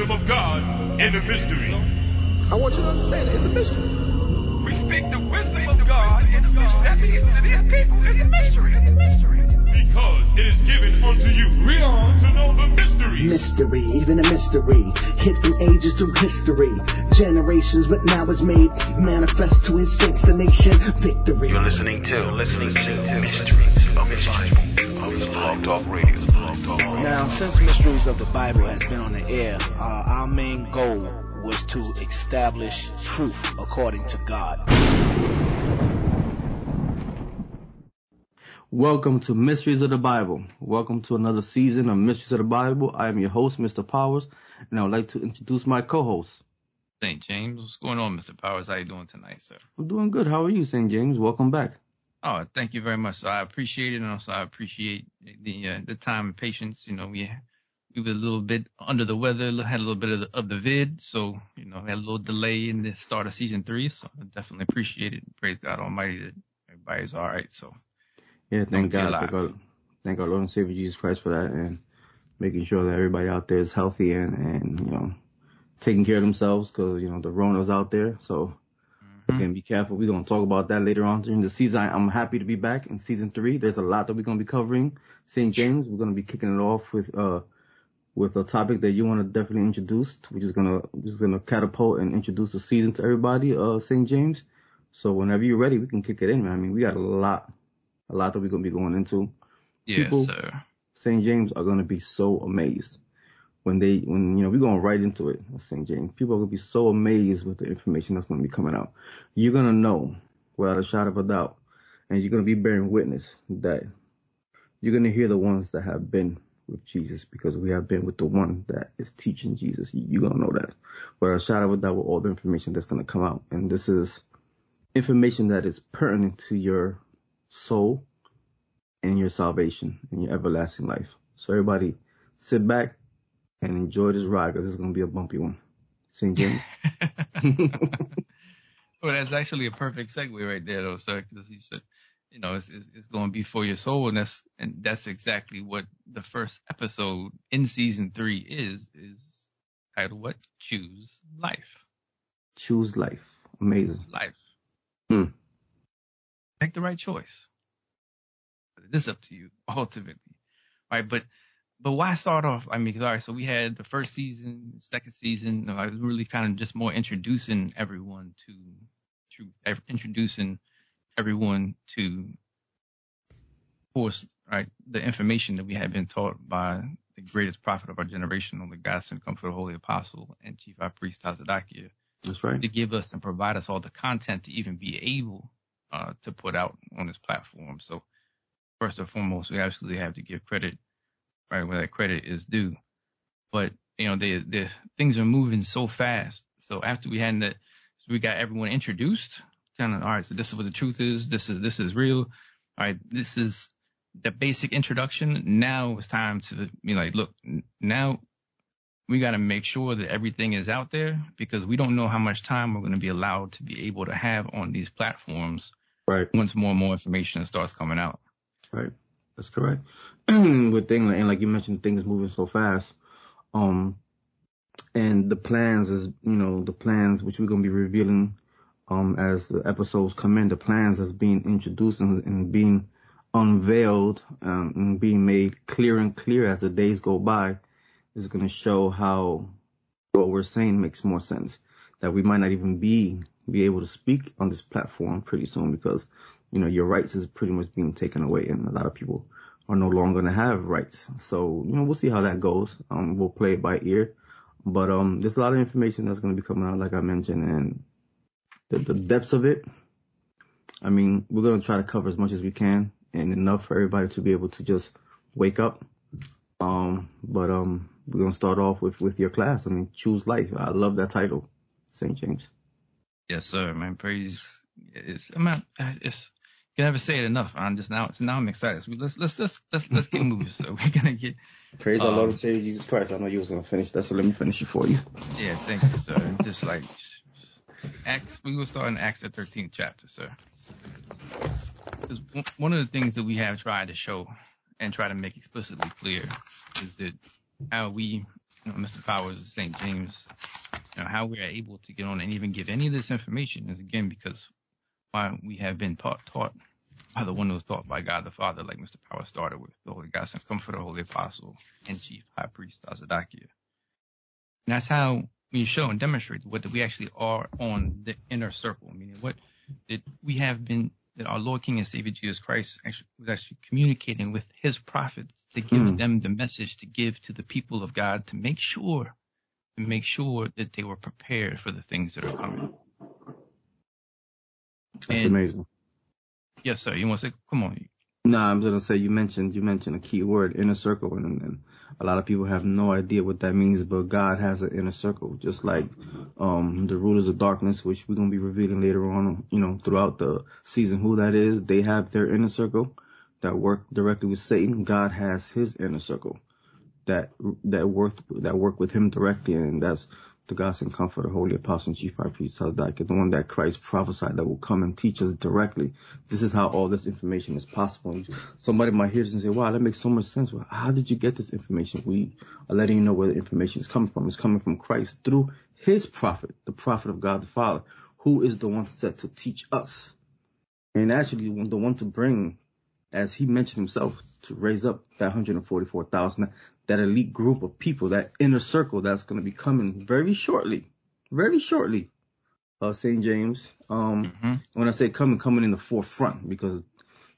wisdom of God in a mystery. I want you to understand it. It's a mystery. We speak the wisdom of God in a mystery. That means to these people, it's a mystery. It's a mystery. Because it is given unto you, read on, to know the mystery. Mystery, even a mystery. Hidden ages through history. Generations, but now it's made manifest to his saints, the nation. Victory. You're listening to, listening to Mysteries of the Bible of Blog Talk Radio. Now, since Mysteries of the Bible has been on the air, uh, our main goal was to establish truth according to God. Welcome to Mysteries of the Bible. Welcome to another season of Mysteries of the Bible. I am your host, Mr. Powers, and I would like to introduce my co-host. St. James. What's going on, Mr. Powers? How you doing tonight, sir? I'm doing good. How are you, St. James? Welcome back. Oh, thank you very much. I appreciate it, and also I appreciate the uh, the time and patience. You know, we we were a little bit under the weather, had a little bit of the, of the vid, so you know, had a little delay in the start of season three. So I definitely appreciate it. Praise God Almighty that everybody's all right. So Yeah, thank Coming to you God. Thank our, thank our Lord and Savior Jesus Christ for that and making sure that everybody out there is healthy and, and you know, taking care of themselves because, you know, the Rona's out there. So again, be careful. We're going to talk about that later on during the season. I'm happy to be back in season three. There's a lot that we're going to be covering. St. James, we're going to be kicking it off with, uh, with a topic that you want to definitely introduce, which is gonna just gonna catapult and introduce the season to everybody, uh, St. James. So whenever you're ready, we can kick it in, man. I mean, we got a lot, a lot that we're gonna be going into. yes, People- sir. St. James are gonna be so amazed when they, when you know, we're going right into it. St. James, people are gonna be so amazed with the information that's gonna be coming out. You're gonna know without a shadow of a doubt, and you're gonna be bearing witness that you're gonna hear the ones that have been with Jesus because we have been with the one that is teaching Jesus. You- You're gonna know that. Without a shadow of a doubt with all the information that's gonna come out, and this is information that is pertinent to your soul and your salvation and your everlasting life. So everybody sit back and enjoy this ride because it's going to be a bumpy one. St. James. Well, that's actually a perfect segue right there, though, sir, because he said, you know, it's, it's, it's going to be for your soul, and that's and that's exactly what the first episode in season three is is titled what? Choose life. Choose life. Amazing. Life. Hmm. Make the right choice. But it is up to you ultimately, right? But but why start off? I mean, all right, so we had the first season, second season. I was really kind of just more introducing everyone to truth, introducing everyone to, of course, right, the information that we had been taught by the greatest prophet of our generation, on the God Sent Comforter, holy apostle, and chief high priest Tazadaqyah That's right. to give us and provide us all the content to even be able uh, to put out on this platform. So first and foremost, we absolutely have to give credit right where that credit is due. But you know, the the things are moving so fast. So after we had that, we got everyone introduced. Kind of all right. So this is what the truth is. This is this is real. All right. This is the basic introduction. Now it's time to be like, look, now we got to make sure that everything is out there because we don't know how much time we're going to be allowed to be able to have on these platforms Right. once more and more information starts coming out. Right. That's correct. With things and like you mentioned, things moving so fast. Um, and the plans is you know the plans which we're gonna be revealing um as the episodes come in. The plans that's being introduced and, and being unveiled um, and being made clear and clear as the days go by is gonna show how what we're saying makes more sense. That we might not even be be able to speak on this platform pretty soon because you know, your rights is pretty much being taken away and a lot of people are no longer going to have rights. So, you know, we'll see how that goes. Um, we'll play it by ear, but, um, there's a lot of information that's going to be coming out, like I mentioned, and the, the depths of it. I mean, we're going to try to cover as much as we can and enough for everybody to be able to just wake up. Um, but, um, we're going to start off with, with your class. I mean, choose life. I love that title, St. James. Yes, sir, man. Praise. It's, I'm not, it's, can never say it enough. I'm just now, now I'm excited. So let's, let's, let's, let's, let's get moving. So we're to get, Praise our Um, Lord and Savior Jesus Christ. I know you was going to finish that, so let me finish it for you. yeah, thank you, sir. Just like, Acts, we will start in Acts the 13th chapter, sir. 'Cause one- of the things that we have tried to show and try to make explicitly clear is that how we you know, Mr. Powers of St. James, you know, how we are able to get on and even give any of this information is again because why we have been taught taught by the one who was taught by God the Father, like Mr. Power started with, the Holy God and the Holy Apostle, and Chief High Priest Tazadaqyah. And that's how we show and demonstrate what we actually are on the inner circle, meaning what that we have been that our Lord King and Savior Jesus Christ actually was actually communicating with his prophets to give Mm. them the message to give to the people of God to make sure to make sure that they were prepared for the things that are coming. That's And- amazing. Yes, sir. You want to say? Come on. Nah, I'm gonna say you mentioned you mentioned a key word, inner circle, and, and a lot of people have no idea what that means. But God has an inner circle, just like um the rulers of darkness, which we're gonna be revealing later on. You know, throughout the season, who that is. They have their inner circle that work directly with Satan. God has His inner circle that that work that work with Him directly, and that's the God Sent Comforter the Holy Apostle, and Chief High Priest, Tazadaqyah, the one that Christ prophesied that will come and teach us directly. This is how all this information is possible. And somebody might hear this and say, wow, that makes so much sense. Well, how did you get this information? We are letting you know where the information is coming from. It's coming from Christ through his prophet, the prophet of God the Father, who is the one set to teach us. And actually the one to bring, as he mentioned himself, to raise up that 144,000, that elite group of people, that inner circle that's going to be coming very shortly, very shortly. Uh, St. James. Um, hmm when I say coming, coming in the forefront because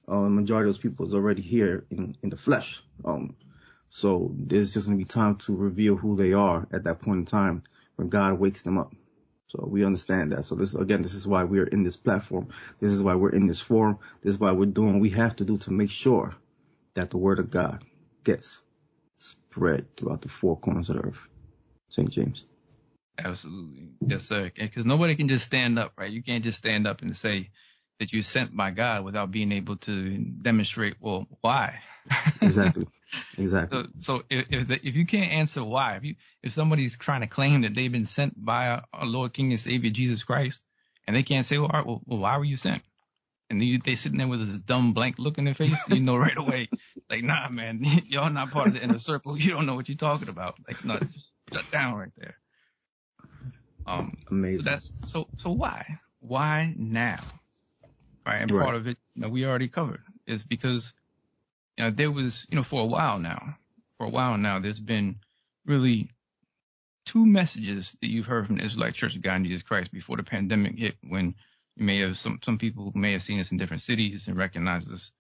uh, the majority of those people is already here in, in the flesh. Um, so there's just gonna be time to reveal who they are at that point in time when God wakes them up. So we understand that. So this again, this is why we are in this platform. This is why we're in this forum. This is why we're doing what we have to do to make sure that the word of God gets spread throughout the four corners of the earth. St. James. Absolutely. Yes, sir. Because nobody can just stand up, right? You can't just stand up and say that you're sent by God without being able to demonstrate, well, why? Exactly. exactly. So, so if if, the, if you can't answer why, if you if somebody's trying to claim that they've been sent by our, Lord King and Savior Jesus Christ, and they can't say, well, all right, well, well why were you sent? And then you, they sitting there with this dumb blank look in their face, you know right away, like, nah, man, y'all not part of the inner circle. You don't know what you're talking about. Like, no, just shut down right there. Um, so Amazing. that's so. So why? Why now? Right, and Right. part of it, you know, we already covered, is because you know there was, you know, for a while now, for a while now, there's been really two messages that you've heard from the Israelite Church of God in Jesus Christ before the pandemic hit. When you may have some some people may have seen us in different cities and recognized us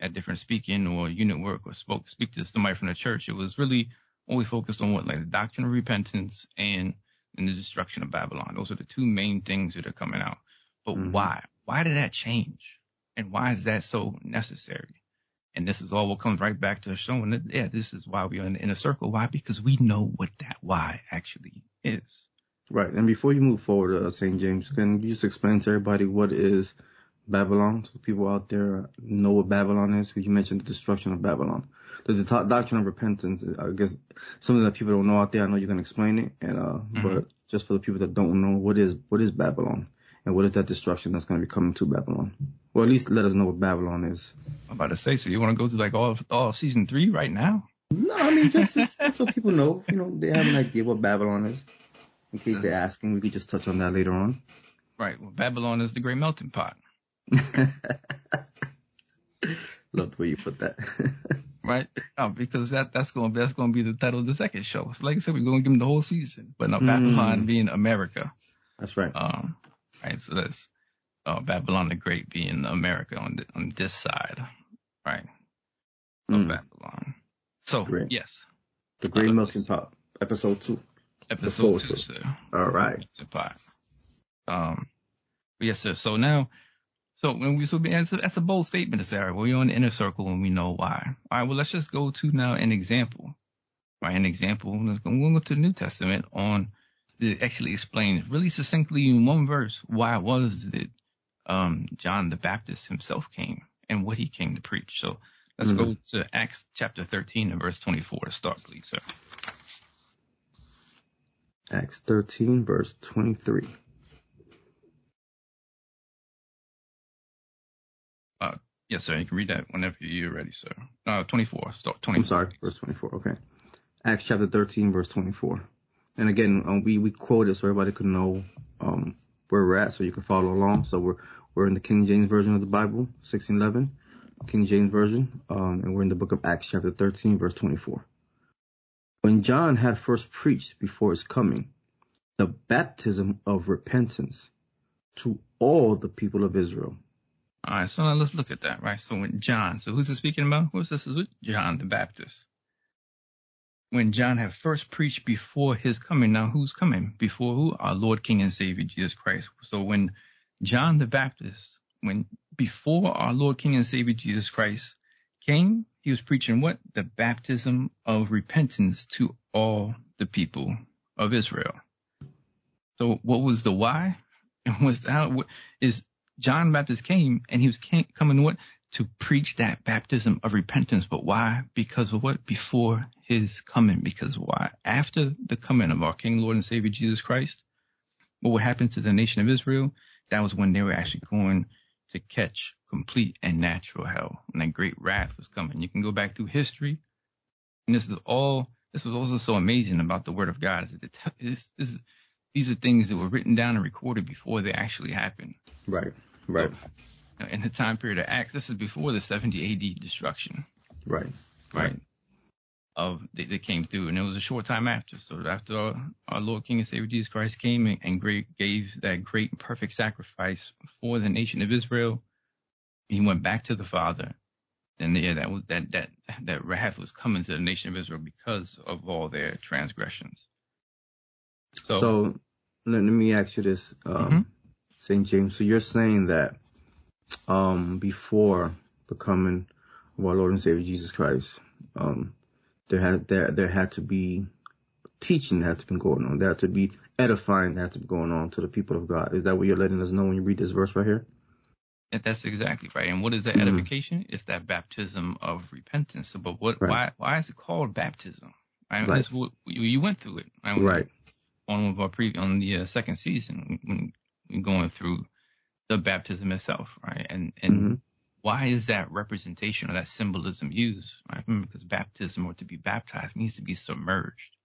at different speaking or unit work or spoke speak to somebody from the church. It was really only focused on what like the doctrine of repentance and and the destruction of Babylon. Those are the two main things that are coming out. But Mhm. why? Why did that change? And why is that so necessary? And this is all what comes right back to showing that, yeah, this is why we are in the inner circle. Why? Because we know what that why actually is. Right. And before you move forward, uh, St. James, can you just explain to everybody what is Babylon? So people out there know what Babylon is. You mentioned the destruction of Babylon. There's the doctrine of repentance. I guess something that people don't know out there. I know you can explain it. And, uh, but just for the people that don't know, what is, what is Babylon? And what is that destruction that's going to be coming to Babylon? Well, at least let us know what Babylon is. I'm about to say, so you want to go through like all of, all of season three right now? No, I mean, just, just, just so people know, you know, they have an idea what Babylon is. In case they're asking, we could just touch on that later on. Right. Well, Babylon is the great melting pot. Love the way you put that. right? Oh, because that that's going to that's going to be the title of the second show. So like I said, we're going to give them the whole season, but no, Mm. Babylon being America. That's right. Um, right. So that's uh, Babylon the Great being America on th- on this side, right? Of Mm. Babylon. So Great. yes, The Great Melting Pot, episode two. episode forward two, to it. sir. All right. Pot. Um, yes, sir. So now. So when we so that's a, that's a bold statement to say, all right, well, we're on the inner circle and we know why. All right, well, let's just go to now an example. Right, an example. Let's go, we'll go to the New Testament on that actually explains really succinctly in one verse why it was that um, John the Baptist himself came and what he came to preach. So let's go to Acts chapter 13 and verse 24 to start, please, sir. Acts 13, verse 23. Yes, sir. You can read that whenever you're ready, sir. Uh, 24. Start 24. I'm sorry, verse 24. Okay. Acts chapter 13, verse 24. And again, um, we we quote it so everybody could know um, where we're at, so you can follow along. So we're we're in the King James version of the Bible, 1611, King James version, um, and we're in the book of Acts chapter 13, verse 24. When John had first preached before his coming, the baptism of repentance to all the people of Israel. All right, so now let's look at that, right? So when John, so who's this speaking about? Who's this? Is John the Baptist. When John had first preached before his coming, now who's coming? Before who? Our Lord, King, and Savior Jesus Christ. So when John the Baptist, when before our Lord, King, and Savior Jesus Christ came, he was preaching what? The baptism of repentance to all the people of Israel. So what was the why? And was how is John Baptist came and he was came, coming what to preach that baptism of repentance. But why? Because of what? Before his coming. Because why? After the coming of our King, Lord, and Savior Jesus Christ, what would happen to the nation of Israel? That was when they were actually going to catch complete and natural hell, and that great wrath was coming. You can go back through history, and this is all. This was also so amazing about the Word of God. Is that this, this, these are things that were written down and recorded before they actually happened. Right. Right. So, in the time period of Acts, this is before the 70 AD destruction. Right. Right. Of that, that came through, and it was a short time after. So after our, our Lord King and Savior Jesus Christ came and, and great gave that great and perfect sacrifice for the nation of Israel, he went back to the Father. And yeah, that was that that that wrath was coming to the nation of Israel because of all their transgressions. So, so let, me ask you this, um, mm-hmm. St. James. So you're saying that um, before the coming of our Lord and Savior Jesus Christ, um, there had there there had to be teaching that had to be going on. There had to be edifying that had to be going on to the people of God. Is that what you're letting us know when you read this verse right here? That's exactly right. And what is that mm-hmm. edification? It's that baptism of repentance. But what? Right. Why? Why is it called baptism? Right. right. What, you went through it. Right. right on one of our pre on the uh, second season when, when going through the baptism itself, right? And and mm-hmm. why is that representation or that symbolism used? Right? Because baptism or to be baptized means to be submerged,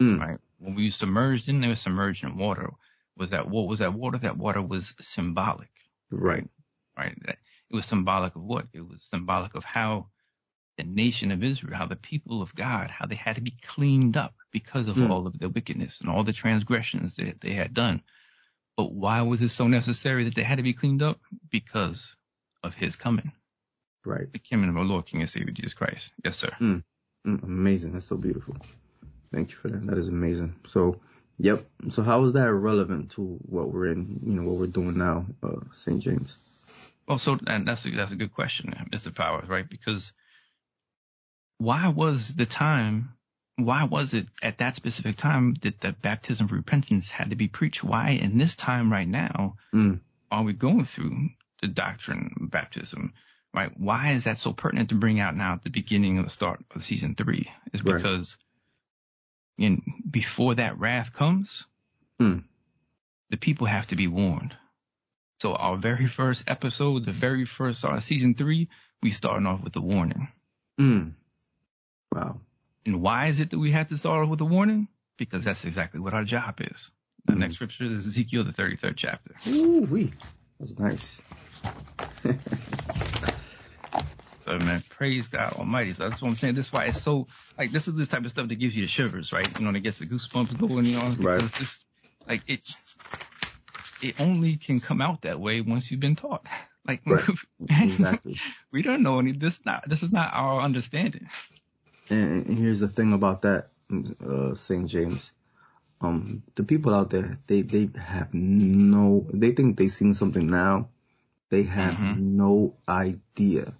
mm. right? When we submerged in, they were submerged in water. Was that what was that water? That water was symbolic, right? Right. It was symbolic of what? It was symbolic of how the nation of Israel, how the people of God, how they had to be cleaned up because of mm. all of their wickedness and all the transgressions that they had done. But why was it so necessary that they had to be cleaned up? Because of his coming. Right. The coming of our Lord, King and Savior Jesus Christ. Yes, sir. Mm. Mm, amazing. That's so beautiful. Thank you for that. That is amazing. So, yep. So how is that relevant to what we're in, you know, what we're doing now, uh, St. James? Well, so and that's a, that's a good question, Mr. Powers, right? Because why was the time why was it at that specific time that the baptism of repentance had to be preached? Why in this time right now mm. are we going through the doctrine of baptism? Right? Why is that so pertinent to bring out now at the beginning of the start of season three? Is because right. in, before that wrath comes, mm. the people have to be warned. So our very first episode, the very first uh, season three, we starting off with a warning. Mm. Wow. And why is it that we have to start off with a warning? Because that's exactly what our job is. The mm. next scripture is Ezekiel, the 33rd chapter. Ooh, wee. That's nice. so man, praise God Almighty. So that's what I'm saying. This is why it's so like this is this type of stuff that gives you the shivers, right? You know, that gets the goosebumps going, you know. Right. It's just like it's it only can come out that way once you've been taught. Like right. exactly. we don't know any this not this is not our understanding. And here's the thing about that, uh, St. James. Um, the people out there, they, they have no, they think they seen something now. They have mm-hmm. no idea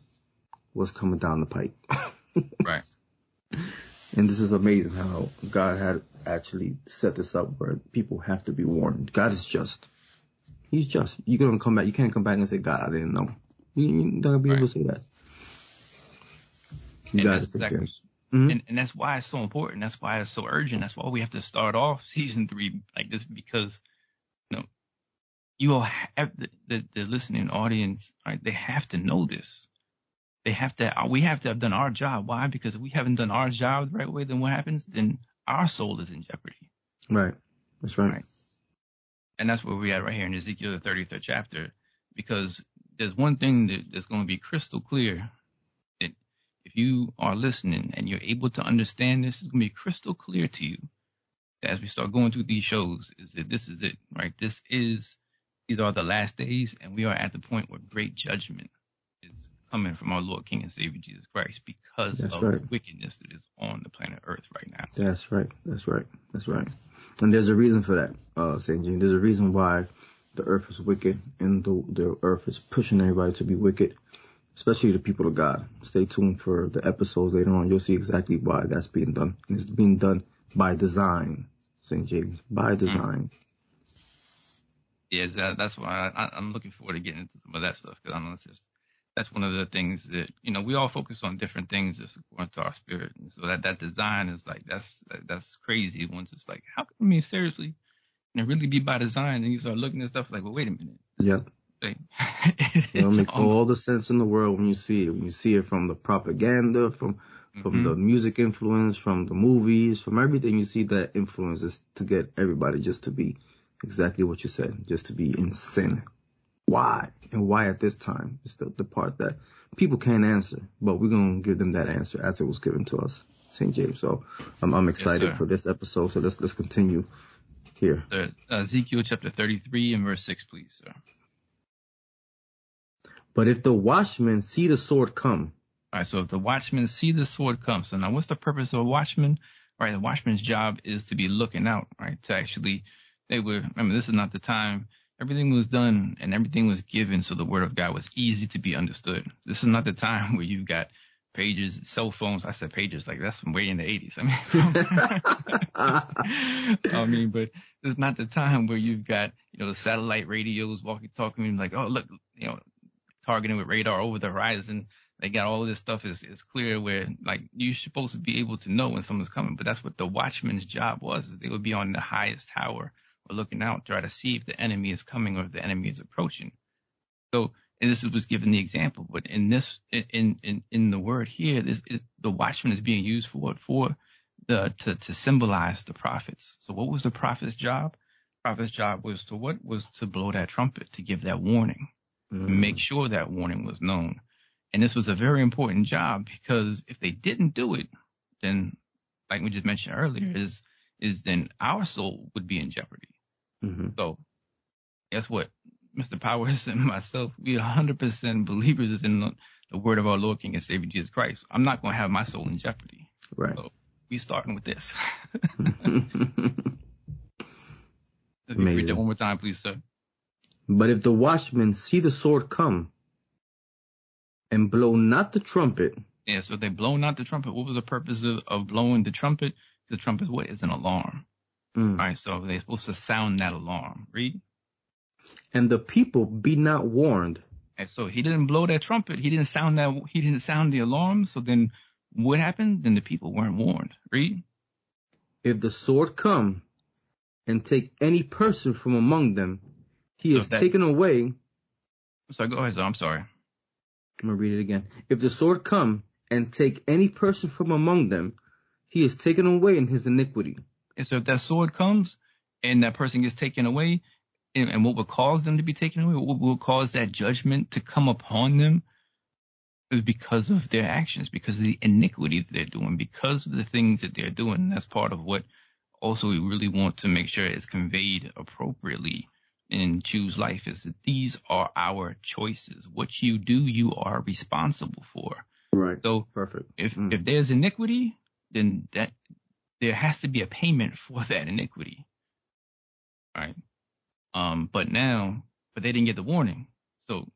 what's coming down the pipe. right. And this is amazing how God had actually set this up where people have to be warned. God is just. He's just. You're gonna come back. You can't come back and say, God, I didn't know. You're not gonna be right. able to say that. You got to take exactly, Mm-hmm. And, and that's why it's so important. That's why it's so urgent. That's why we have to start off season three like this because, you know, you all have the, the, the listening audience, right? They have to know this. they have to. We have to have done our job. Why? Because if we haven't done our job the right way, then what happens? Then our soul is in jeopardy. Right. That's right. Right. And that's where we at right here in Ezekiel the 33rd chapter, because there's one thing that, that's going to be crystal clear if you are listening and you're able to understand this, it's going to be crystal clear to you that as we start going through these shows, is that this is it, right? This is, these are the last days, and we are at the point where great judgment is coming from our Lord, King, and Savior Jesus Christ because That's of right. the wickedness that is on the planet Earth right now. That's right. That's right. That's right. And there's a reason for that, uh, Saint James. There's a reason why the earth is wicked and the the earth is pushing everybody to be wicked, especially the people of God. Stay tuned for the episodes later on. You'll see exactly why that's being done. And it's being done by design, Saint James, by mm. design. Yeah, that's why I, I'm looking forward to getting into some of that stuff because I know just, that's one of the things that you know we all focus on different things just according to our spirit. And so that that design is like that's that's crazy. Once it's like, how can I mean seriously, and it really be by design? And you start looking at stuff like, well, wait a minute. Yep. Like, It'll make all- all the sense in the world when you see it. When you see it from the propaganda, from from Mhm. the music influence, from the movies, from everything you see that influence is to get everybody just to be exactly what you said, just to be in sin. Why? And why at this time? It's the, the part that people can't answer, but we're going to give them that answer as it was given to us, St. James. So I'm, I'm excited sir. for this episode. So let's, let's continue here. Uh, Ezekiel chapter 33 and verse 6, please, sir. But if the watchmen see the sword come, All right, so if the watchmen see the sword come, so now what's the purpose of a watchman? Right, the watchman's job is to be looking out, right? To actually, they were, remember, this is not the time. Everything was done and everything was given so the word of God was easy to be understood. This is not the time where you've got pages, cell phones. I said pages, like that's from way in the 80s. I mean, I mean, but this is not the time where you've got, you know, the satellite radios walking, talking, like, oh, look, you know, targeting with radar over the horizon they got all this stuff is, is clear where like you're supposed to be able to know when someone's coming, but that's what the watchman's job was. Is they would be on the highest tower or looking out, try to see if the enemy is coming or if the enemy is approaching. So, and this was given the example, but in this, in, in, in the word here, this is the watchman is being used for what? For the, to, to symbolize the prophets. So what was the prophet's job? Prophet's job was to what? Was to blow that trumpet, to give that warning, make sure that warning was known. And this was a very important job because if they didn't do it, then like we just mentioned earlier, is is then our soul would be in jeopardy. Mhm. So guess what? Mr. Powers and myself, we are 100% believers in the, the word of our Lord King and Savior Jesus Christ. I'm not going to have my soul in jeopardy. Right. So we starting with this. You read that one more time, please, sir. But if the watchmen see the sword come and blow not the trumpet, Yeah, so they blow not the trumpet. What was the purpose of, of blowing the trumpet? The trumpet is what is an alarm. mm, All right, so they're supposed to sound that alarm. Read. and the people be not warned, And so he didn't blow that trumpet. He didn't sound that. He didn't sound the alarm. So then, what happened? Then the people weren't warned. Read. if the sword come and take any person from among them, he So is that- taken away. So go ahead. I'm sorry. I'm gonna read it again. If the sword come and take any person from among them, he is taken away in his iniquity. And so if that sword comes and that person gets taken away, and, and what would cause them to be taken away, what will cause that judgment to come upon them is because of their actions, because of the iniquity that they're doing, because of the things that they're doing. And that's part of what also we really want to make sure is conveyed appropriately in Choose Life is that these are our choices. What you do, you are responsible for. Right. So Perfect. if Mm. if there's iniquity, then that there has to be a payment for that iniquity. Right. Um, but now, but they didn't get the warning, so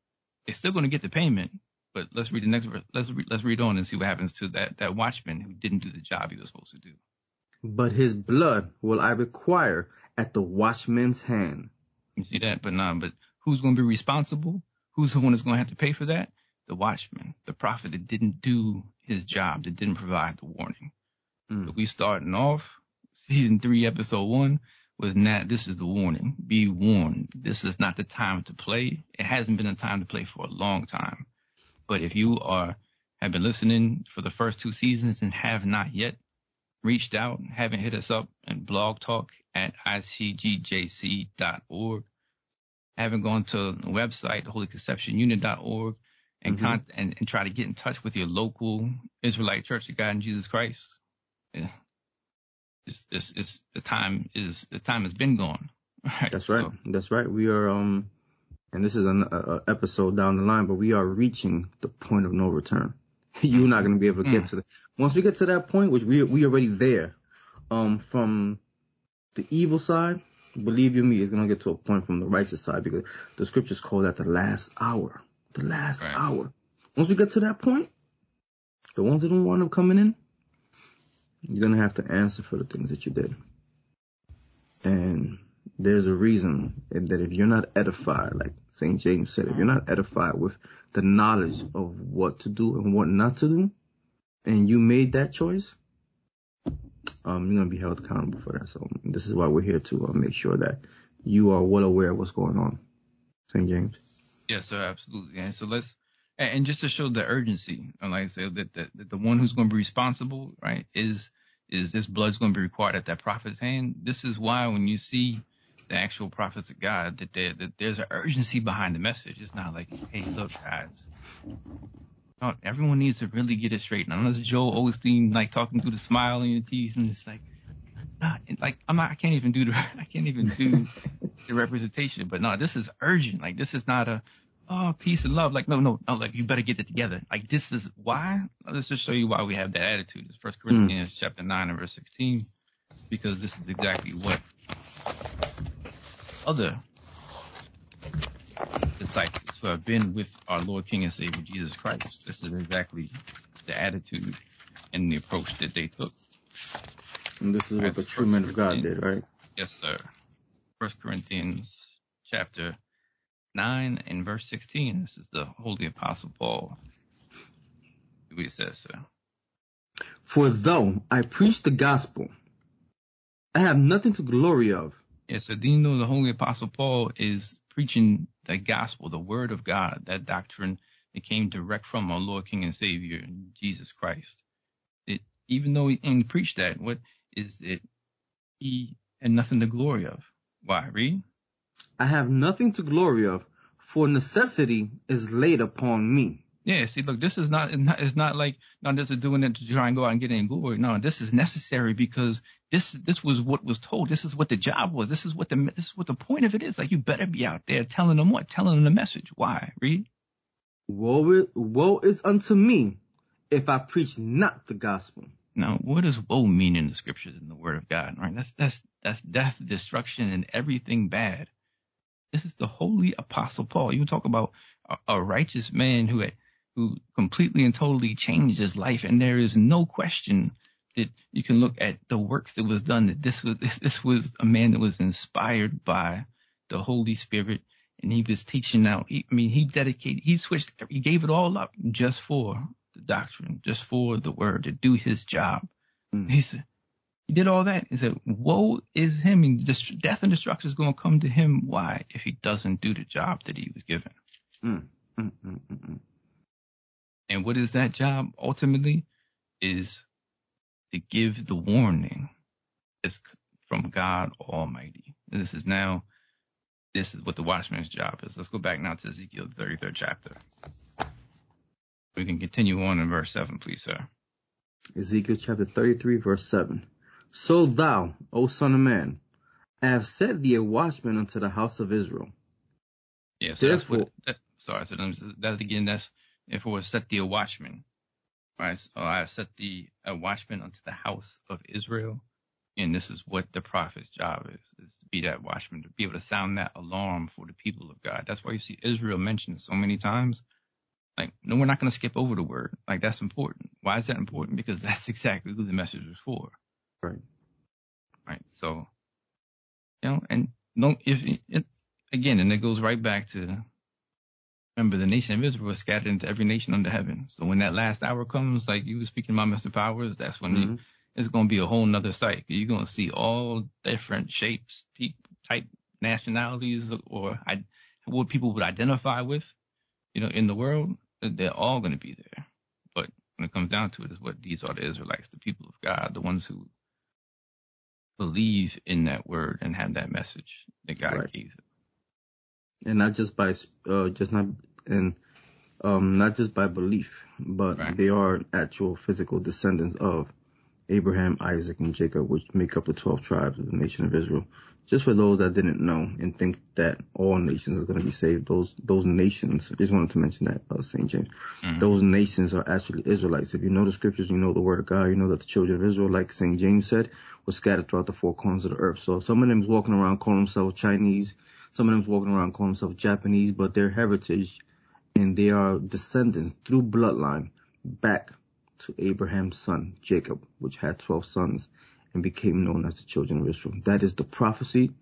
they're still going to get the payment. But let's read the next verse. Let's read, let's read on and see what happens to that that watchman who didn't do the job he was supposed to do. But his blood will I require at the watchman's hand. You see that? But nah, but who's going to be responsible? Who's the one that's going to have to pay for that? The watchman, the prophet that didn't do his job, that didn't provide the warning. Mm. So we starting off season three, episode one was not, this is the warning. Be warned. This is not the time to play. It hasn't been a time to play for a long time. But if you are have been listening for the first two seasons and have not yet reached out, haven't hit us up and blog talk at icgjc.org, haven't gone to the website, holyconceptionunit.org, and, Mhm. con- and and try to get in touch with your local Israelite Church of God in Jesus Christ. Yeah. It's, it's, it's the time is the time has been gone. Right? That's right. So, That's right. We are um, and this is an episode down the line, but we are reaching the point of no return. You're not going to be able to get Mm. to the once we get to that point, which we we already there. Um, from the evil side, believe you me, it's going to get to a point from the righteous side because the scriptures call that the last hour. The last Right. hour. Once we get to that point, the ones that don't want them coming in, you're gonna have to answer for the things that you did. And there's a reason that if you're not edified, like St. James said, if you're not edified with the knowledge of what to do and what not to do, and you made that choice, um, you're gonna be held accountable for that. So this is why we're here to uh, make sure that you are well aware of what's going on. St. James. Yes, sir, absolutely. And so let's, and just to show the urgency, and like I said, that, that, the one who's going to be responsible, right, is is this blood's going to be required at that prophet's hand. This is why when you see the actual prophets of God, that, that there's an urgency behind the message. It's not like, hey, look, guys, no, everyone needs to really get it straight. And unless Joel Osteen like talking through the smile in your teeth, and it's like, not like I'm not, I can't even do the, I can't even do the representation. But no, this is urgent. Like this is not a oh peace and love. Like no, no, no. Like you better get it together. Like this is why. Let's just show you why we have that attitude. It's First Corinthians mm. chapter nine and verse sixteen, because this is exactly what other disciples who have been with our Lord King and Savior Jesus Christ. This is exactly the attitude and the approach that they took. And this is what the true men of God did, right? Yes, sir. First Corinthians chapter nine and verse sixteen. This is the Holy Apostle Paul. What it says, sir. For though I preach the gospel, I have nothing to glory of. Yes, sir. Do you know the Holy Apostle Paul is preaching the gospel, the word of God, that doctrine that came direct from our Lord, King, and Savior, Jesus Christ. It, even though he and preached that, what is it? He had nothing to glory of. Why? Read. I have nothing to glory of, for necessity is laid upon me. Yeah, see, look, this is not, it's not, it's not like, no, this is doing it to try and go out and get any glory. No, this is necessary because this, this was what was told. This is what the job was. This is what the, this is what the point of it is. Like, you better be out there telling them what? Telling them the message. Why? Read. Woe is, woe is unto me if I preach not the gospel. Now, what does woe mean in the scriptures in the word of God? Right? That's, that's, that's death, destruction, and everything bad. This is the holy apostle Paul. You talk about a, a righteous man who had, who completely and totally changed his life. And there is no question that you can look at the works that was done that this was, this was a man that was inspired by the Holy Spirit and he was teaching out. He, I mean, he dedicated, he switched, he gave it all up just for the doctrine, just for the word to do his job. Mm. He said, he did all that. He said, woe is him and death and destruction is going to come to him. Why? If he doesn't do the job that he was given. Mm, mm, mm, mm, mm. And what is that job ultimately? Is to give the warning. It's from God Almighty. And this is now, this is what the watchman's job is. Let's go back now to Ezekiel, the 33rd chapter. We can continue on in verse 7, please, sir. Ezekiel chapter 33 verse 7. So thou, O son of man, I have set thee a watchman unto the house of Israel. Yeah, so that's what, that, sorry, so that again, that's, therefore set thee a watchman. Right, so I have set thee a watchman unto the house of Israel. And this is what the prophet's job is, is to be that watchman, to be able to sound that alarm for the people of God. That's why you see Israel mentioned so many times. Like, no, we're not going to skip over the word. Like, that's important. Why is that important? Because that's exactly who the message was for. Right. Right. So, you know, and no, if it, again, and it goes right back to remember the nation of Israel was scattered into every nation under heaven. So when that last hour comes, like you were speaking about Mr. Powers, that's when you, Mhm. it's going to be a whole nother sight. You're going to see all different shapes, pe- type nationalities, or I, what people would identify with, you know, in the world. They're all going to be there. But when it comes down to it, is what these are the Israelites, the people of God, the ones who believe in that word and have that message that God Right. gave. them. And not just by uh, just not and um not just by belief, but Right. they are actual physical descendants of Abraham, Isaac, and Jacob, which make up the twelve tribes of the nation of Israel. Just for those that didn't know and think that all nations are going to be saved, those those nations. I just wanted to mention that, uh, Saint James. Mhm. Those nations are actually Israelites. If you know the scriptures, you know the word of God. You know that the children of Israel, like Saint James said, were scattered throughout the four corners of the earth. So some of them is walking around calling themselves Chinese. Some of them walking around calling themselves Japanese, but their heritage and they are descendants through bloodline back to Abraham's son Jacob, which had 12 sons and became known as the children of Israel. That is the prophecy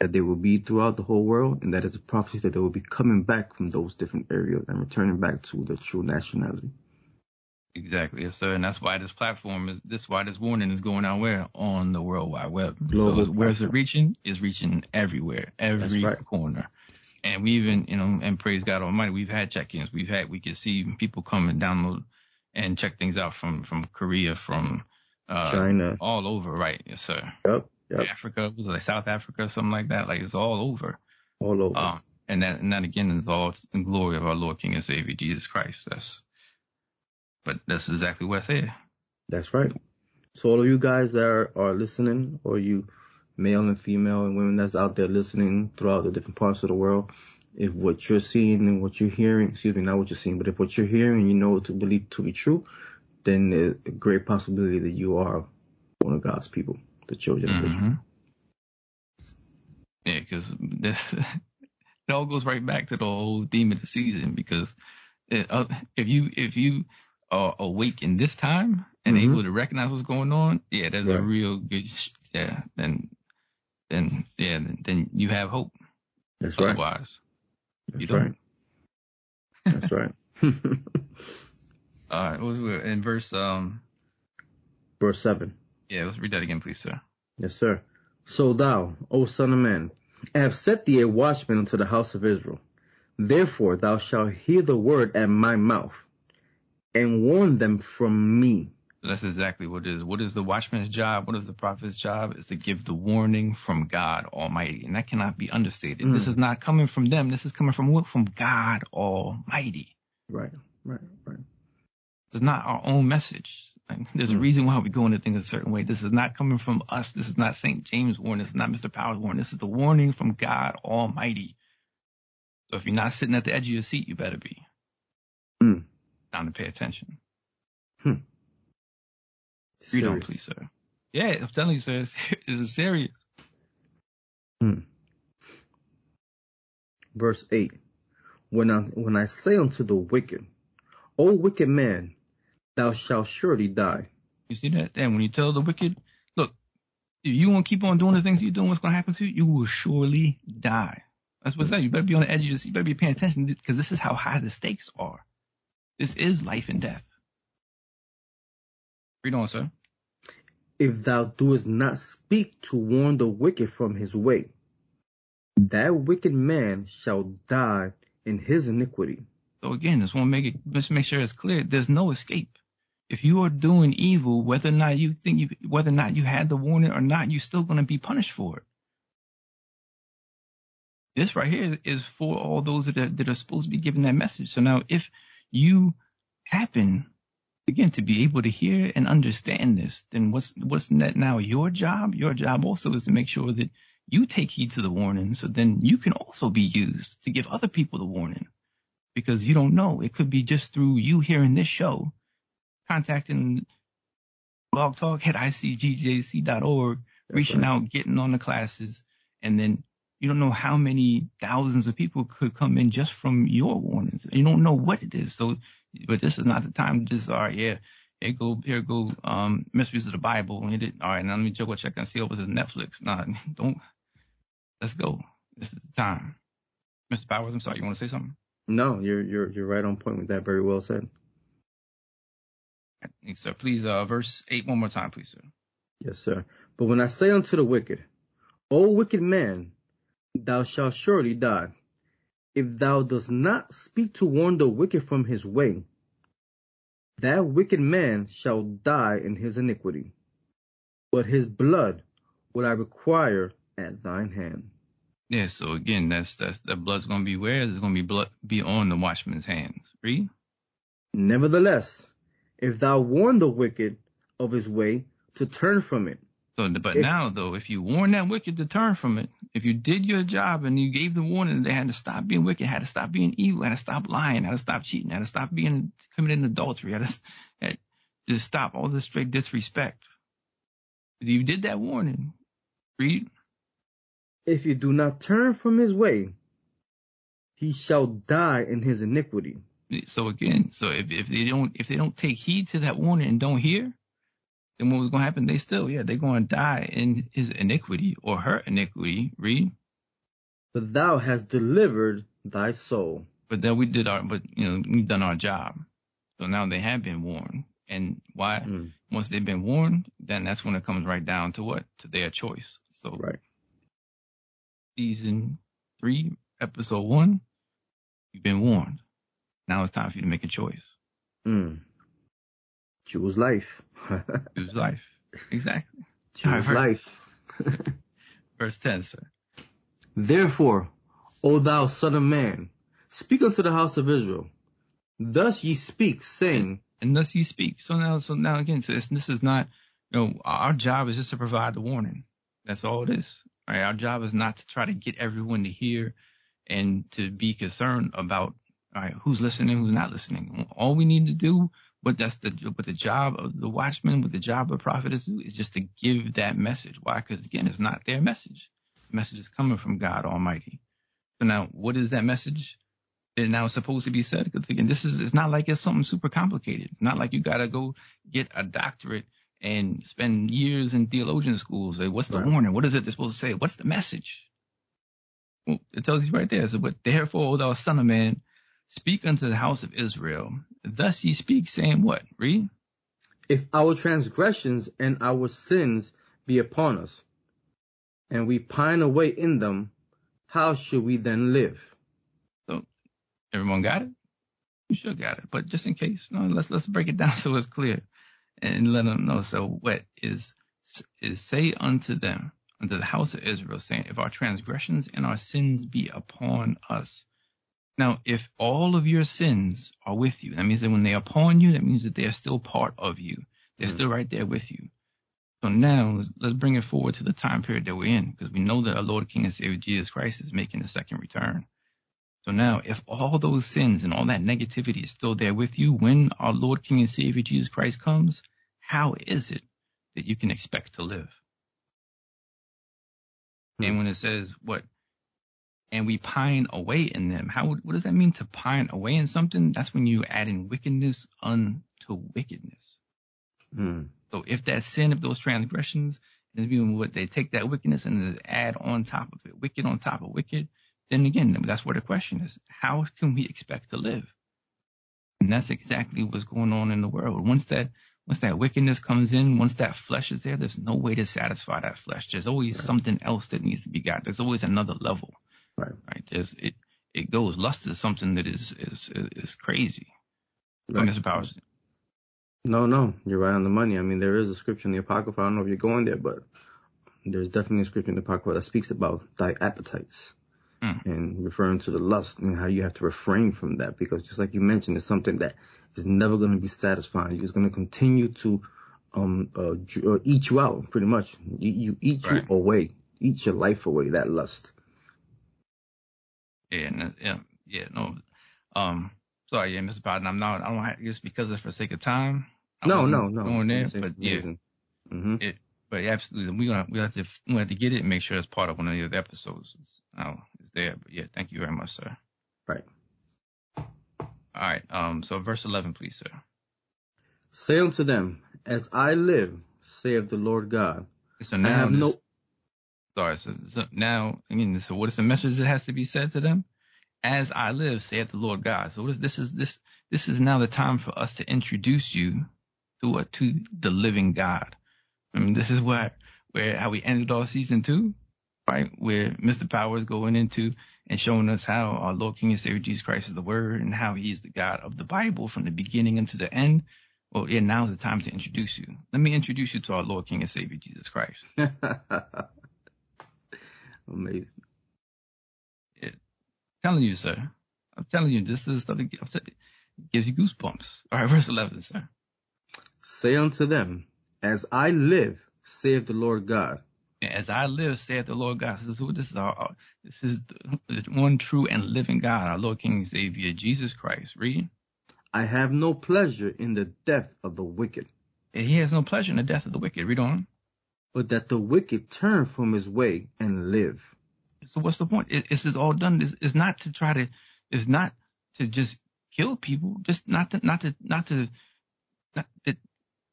that they will be throughout the whole world, and that is the prophecy that they will be coming back from those different areas and returning back to their true nationality. Exactly, yes, sir. And that's why this platform is this why this warning is going out where? On the World Wide Web. Global so where's it reaching? Is reaching everywhere, every right. corner. And we even, you know, and praise God Almighty, we've had check-ins. We've had, we can see people come and download and check things out from from Korea, from uh, China. all over, right? Yes, sir. Yep, yep, Africa, was it like South Africa, something like that? Like it's all over. all over. Um, and that, and that again is all in glory of our Lord King and Savior Jesus Christ. That's, but that's exactly what I said. That's right. So all of you guys that are, are listening, or you male and female and women that's out there listening throughout the different parts of the world, if what you're seeing and what you're hearing, excuse me, not what you're seeing, but if what you're hearing and you know to believe to be true, then there's a great possibility that you are one of God's people, the children of Israel. hmm Yeah, because this it all goes right back to the whole theme of the season. Because it, uh, if you if you are awake in this time and Mhm. able to recognize what's going on, yeah, that's a real good. sh- Yeah, then then yeah, then, then you have hope. That's right. Otherwise, That's you don't. right. That's right. uh, what was it? in verse um Verse seven. yeah, let's read that again, please, sir. Yes, sir. So thou, O son of man, I have set thee a watchman unto the house of Israel. Therefore thou shalt hear the word at my mouth, and warn them from me. That's exactly what it is. What is the watchman's job? What is the prophet's job? Is to give the warning from God Almighty. And that cannot be understated. Mm. This is not coming from them. This is coming from what? From God Almighty. Right, right, right. It's not our own message. There's a Mm. reason why we go into things a certain way. This is not coming from us. This is not St. James' warning. This is not Mr. Powers' warning. This is the warning from God Almighty. So if you're not sitting at the edge of your seat, you better be. Mm. Time to pay attention. Read on, please, sir. Yeah, I'm telling you, sir, it's, it's serious. Hmm. Verse eight. When I when I say unto the wicked, O wicked man, thou shalt surely die. You see that? And when you tell the wicked, look, if you want to keep on doing the things you're doing, what's going to happen to you? You will surely die. That's what it says. You better be on the edge of your seat. You better be paying attention because this is how high the stakes are. This is life and death. Read on, sir. If thou doest not speak to warn the wicked from his way, that wicked man shall die in his iniquity. So again, just want to make it, just make sure it's clear. There's no escape. If you are doing evil, whether or not you think you, whether or not you had the warning or not, you're still going to be punished for it. This right here is for all those that are, that are supposed to be given that message. So now, if you happen again to be able to hear and understand this, then what's what's that now your job? Your job also is to make sure that you take heed to the warning, so then you can also be used to give other people the warning because you don't know. It could be just through you hearing this show, contacting blog talk at icgjc.org, reaching right. out, getting on the classes, and then you don't know how many thousands of people could come in just from your warnings. You don't know what it is. So, but this is not the time to just, all right, yeah, here go, here go, um, mysteries of the Bible. And it, all right, now let me go check and see what is Netflix. Nah, don't, let's go. This is the time. Mr. Powers, I'm sorry, you want to say something? No, you're you're you're right on point with that. Very well said. Thanks, sir. Please, uh, verse 8 one more time, please, sir. Yes, sir. But when I say unto the wicked, O wicked man, thou shalt surely die, if thou dost not speak to warn the wicked from his way, That wicked man shall die in his iniquity, but his blood will I require at thine hand. Yeah, so again, that's that's that blood's gonna be where? It's gonna be blood be on the watchman's hands. Read. Nevertheless, if thou warn the wicked of his way to turn from it. So, but now though, if you warn that wicked to turn from it, if you did your job and you gave the warning, they had to stop being wicked, had to stop being evil, had to stop lying, had to stop cheating, had to stop being committing adultery, had to had to stop all this straight disrespect. If you did that warning, read. If you do not turn from his way, he shall die in his iniquity. So again, so if if they don't if they don't take heed to that warning and don't hear, then what was going to happen? They still, yeah, they're going to die in his iniquity or her iniquity. Read. But thou hast delivered thy soul. But then we did our, but you know, we've done our job. So now they have been warned. And why? Mm. Once they've been warned, then that's when it comes right down to what? To their choice. So Right. season three, episode one, you've been warned. Now it's time for you to make a choice. Mm. Choose life. Choose life. Exactly. Choose Alright, life. Verse 10, sir. Therefore, O thou son of man, speak unto the house of Israel. Thus ye speak, saying, And thus ye speak. So now, so now again, so this is not, you know, our job is just to provide the warning. That's all it is. All right. Our job is not to try to get everyone to hear and to be concerned about, all right, who's listening, who's not listening. All we need to do, what that's the, what the job of the watchman, what the job of the prophet is, is just to give that message. Why? Because again, it's not their message. The message is coming from God Almighty. So now, what is that message? that now it's supposed to be said. Because again, this is it's not like it's something super complicated. It's not like you gotta go get a doctorate and spend years in theologian schools. Say, what's the Right. warning? What is it they're supposed to say? What's the message? Well, it tells you right there. So, but therefore, O thou son of man, speak unto the house of Israel. Thus ye speak, saying what? Read. If our transgressions and our sins be upon us, and we pine away in them, how should we then live? So, everyone got it? You sure got it. But just in case, no, let's let's break it down so it's clear and let them know. So what is is say unto them, unto the house of Israel, saying, if our transgressions and our sins be upon us. Now, if all of your sins are with you, that means that when they're upon you, that means that they are still part of you. They're Mhm. still right there with you. So now let's, let's bring it forward to the time period that we're in, because we know that our Lord King and Savior Jesus Christ is making the second return. So now, if all those sins and all that negativity is still there with you when our Lord King and Savior Jesus Christ comes, how is it that you can expect to live? Hmm. And when it says what, and we pine away in them, how what does that mean to pine away in something? That's when you add in wickedness unto wickedness. Mm. So if that sin, if those transgressions, is being what they take that wickedness and they add on top of it, wicked on top of wicked, then again, that's where the question is: How can we expect to live? And that's exactly what's going on in the world. Once that once that wickedness comes in, once that flesh is there, there's no way to satisfy that flesh. There's always Right. something else that needs to be got. There's always another level. Right. Right. There's it. It goes. Lust is something that is is is crazy. Right. Mr. Powers. No, no, you're right on the money. I mean, there is a scripture in the Apocrypha. I don't know if you're going there, but there's definitely a scripture in the Apocrypha that speaks about thy appetites Hmm. and referring to the lust and how you have to refrain from that because just like you mentioned, it's something that is never going to be satisfying. It's going to continue to um uh, uh, eat you out pretty much. You, you eat Right. you away, eat your life away. That lust. Yeah, and, uh, yeah, yeah, no. Um, sorry, yeah, Mr. Biden, I'm not. I don't have just because it's for sake of time. I No, no, no. Going there, but yeah, amazing. hmm but absolutely, we gonna we have to we have to get it and make sure it's part of one of the other episodes. It's, oh, it's there. But yeah, thank you very much, sir. Right. All right. Um. So verse 11, please, sir. Say unto them, As I live, saith the Lord God, So I now, have this- no. Sorry. So, so now, again, so what is the message that has to be said to them? As I live, saith the Lord God. So what is this? Is this this is now the time for us to introduce you to what to the living God. I mean, this is where where how we ended off season two, right? Where Mr. Power is going into and showing us how our Lord King and Savior Jesus Christ is the Word and how He is the God of the Bible from the beginning unto the end. Well, yeah, now's the time to introduce you. Let me introduce you to our Lord, King, and Savior, Jesus Christ. Amazing. Yeah, telling you, sir. I'm telling you, this is stuff that gives- gives you goosebumps. All right, verse 11, sir. Say unto them, As I live, saith the Lord God. As I live, saith the Lord God. This is who this is our, this is the, the one true and living God, our Lord, King, and Savior, Jesus Christ. Read. I have no pleasure in the death of the wicked, He has no pleasure in the death of the wicked. Read on. But that the wicked turn from his way and live. So what's the point? It, is all done. It's, it's not to try to. It's not to just kill people. Just not to. Not to. Not to. Not that.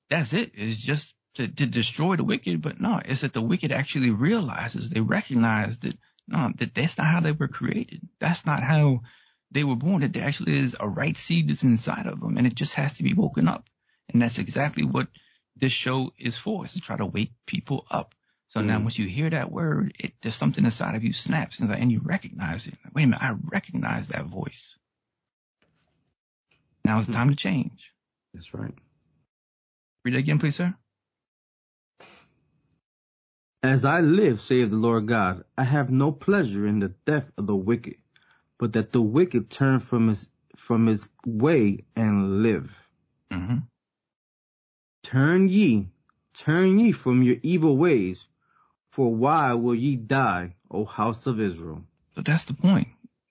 That's it. It's just to, to destroy the wicked. But no, it's that the wicked actually realizes they recognize that no, that that's not how they were created. That's not how they were born. That there actually is a right seed that's inside of them, and it just has to be woken up. And that's exactly what this show is for. Is to try to wake people up. So now, Mm. once you hear that word, it there's something inside of you snaps, and, and you recognize it. Like, Wait a minute, I recognize that voice. Now it's time to change. That's right. Read it again, please, sir. As I live, saith the Lord God, I have no pleasure in the death of the wicked, but that the wicked turn from his from his way and live. Mm-hmm. Turn ye, turn ye from your evil ways, for why will ye die, O house of Israel? So that's the point.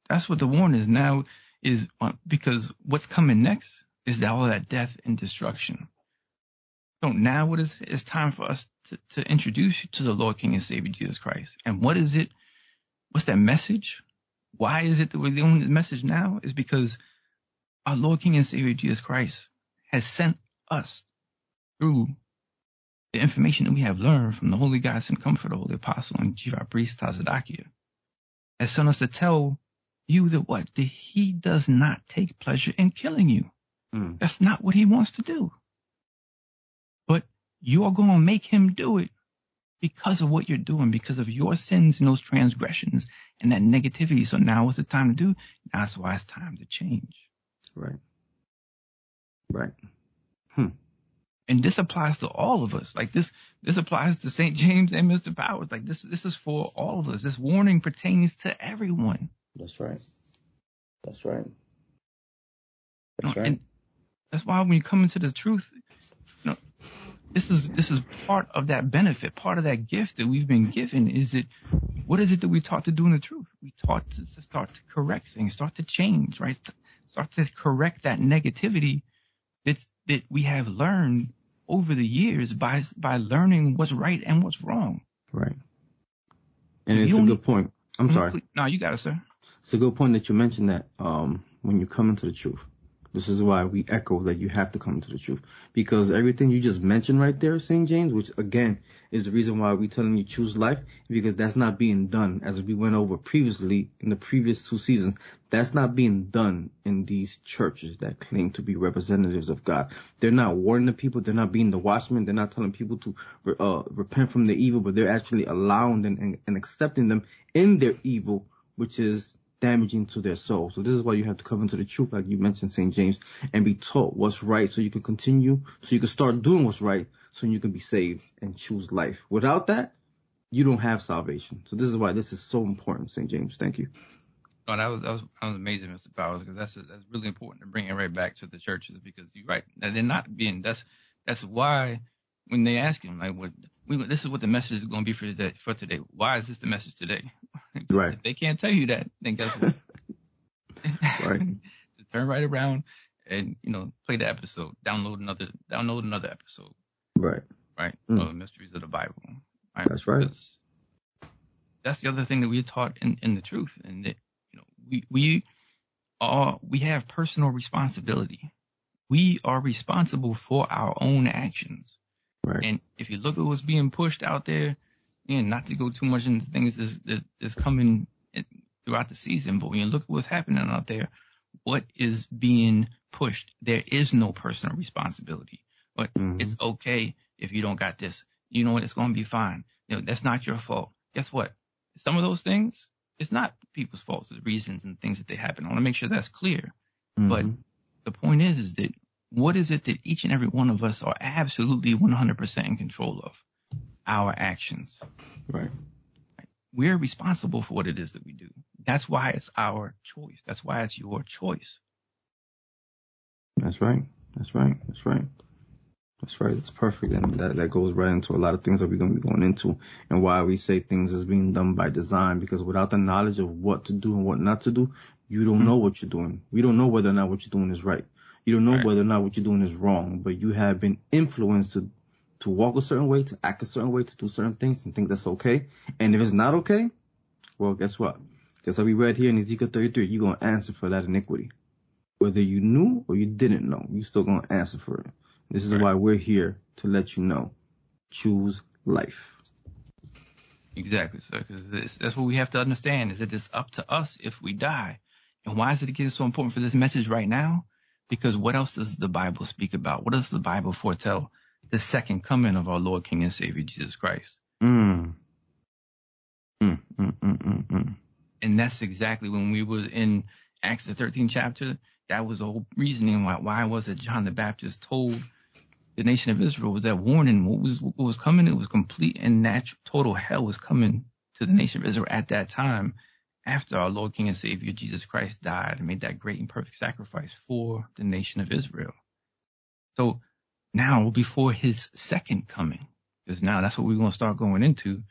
That's what the warning is now. Is uh, because what's coming next is all that death and destruction. So now what is it's time for us to, to introduce you to the Lord King and Savior Jesus Christ. And what is it? What's that message? Why is it that we're doing this message now? Is because our Lord King and Savior Jesus Christ has sent us through the information that we have learned from the Holy God Sent Comforter, the Holy Apostle, and High Priest Tazadaqyah, has sent us to tell you that what? That he does not take pleasure in killing you. Mm. That's not what he wants to do. But you're going to make him do it because of what you're doing, because of your sins and those transgressions and that negativity. So now is the time to do? Now that's why it's time to change. Right. Right. And this applies to all of us. Like this, this applies to St. James and Mr. Powers. Like this, this is for all of us. This warning pertains to everyone. That's right. That's right. You know, And that's why when you come into the truth, you know, this is this is part of that benefit, part of that gift that we've been given. Is it what is it that we taught to do in the truth? We taught to, to start to correct things, start to change, right? Start to correct that negativity that's that we have learned over the years by by learning what's right and what's wrong. Right. And You it's a good point. I'm sorry. No, you got it, sir. It's a good point that you mentioned that um, when you come into the truth. This is why we echo that you have to come to the truth. Because everything you just mentioned right there, St. James, which again is the reason why we telling you choose life, because that's not being done as we went over previously in the previous two seasons. That's not being done in these churches that claim to be representatives of God. They're not warning the people. They're not being the watchmen. They're not telling people to uh, repent from the evil, but they're actually allowing them and, and accepting them in their evil, which is damaging to their soul. So this is why you have to come into the truth, like you mentioned, St. James, and be taught what's right so you can continue, so you can start doing what's right, so you can be saved and choose life. Without that, you don't have salvation. So this is why this is so important, St. James. Thank you. Oh, that was that was, that was amazing, Mr. Powers, because that's that's really important to bring it right back to the churches because you're right. They're not being. That's that's why when they ask him like, what we this is what the message is going to be for today. For today, why is this the message today? Right. If they can't tell you that, then guess what? Right. Turn right around and you know play the episode. Download another download another episode. Right. Right. Mm. Of Mysteries of the Bible. Right? That's right. Because That's the other thing that we're taught in, in the truth, and that you know we we are we have personal responsibility. We are responsible for our own actions. Right. And if you look at what's being pushed out there, and not to go too much into things that's, that's, that's coming throughout the season, but when you look at what's happening out there, what is being pushed? There is no personal responsibility. But Mhm. it's okay if you don't got this. You know what? It's going to be fine. You know, that's not your fault. Guess what? Some of those things, it's not people's faults, the reasons and things that they happen. I want to make sure that's clear. But Mhm. the point is, is that what is it that each and every one of us are absolutely 100% in control of? Our actions. Right. We're responsible for what it is that we do. That's why it's our choice. That's why it's your choice. That's right. That's right. That's right. That's right. That's perfect. And that, that goes right into a lot of things that we're going to be going into and why we say things is being done by design because without the knowledge of what to do and what not to do, you don't hmm. know what you're doing. We don't know whether or not what you're doing is right. You don't know Right. whether or not what you're doing is wrong, but you have been influenced to, to walk a certain way, to act a certain way, to do certain things and think that's okay. And if it's not okay, well, guess what? Just like we read here in Ezekiel 33, you're going to answer for that iniquity. Whether you knew or you didn't know, you're still going to answer for it. This is Right. why we're here to let you know. Choose life. Exactly, sir. Because that's what we have to understand is that it's up to us if we die. And why is it again so important for this message right now? Because what else does the Bible speak about? What does the Bible foretell? The second coming of our Lord, King, and Savior Jesus Christ. Mm. Mm, mm, mm, mm, mm. And that's exactly when we were in Acts the 13th chapter. That was the whole reasoning why why was it John the Baptist told the nation of Israel was that warning what was what was coming? It was complete and natural total hell was coming to the nation of Israel at that time after our Lord King and Savior Jesus Christ died and made that great and perfect sacrifice for the nation of Israel. So now before his second coming, because now that's what we're going to start going into.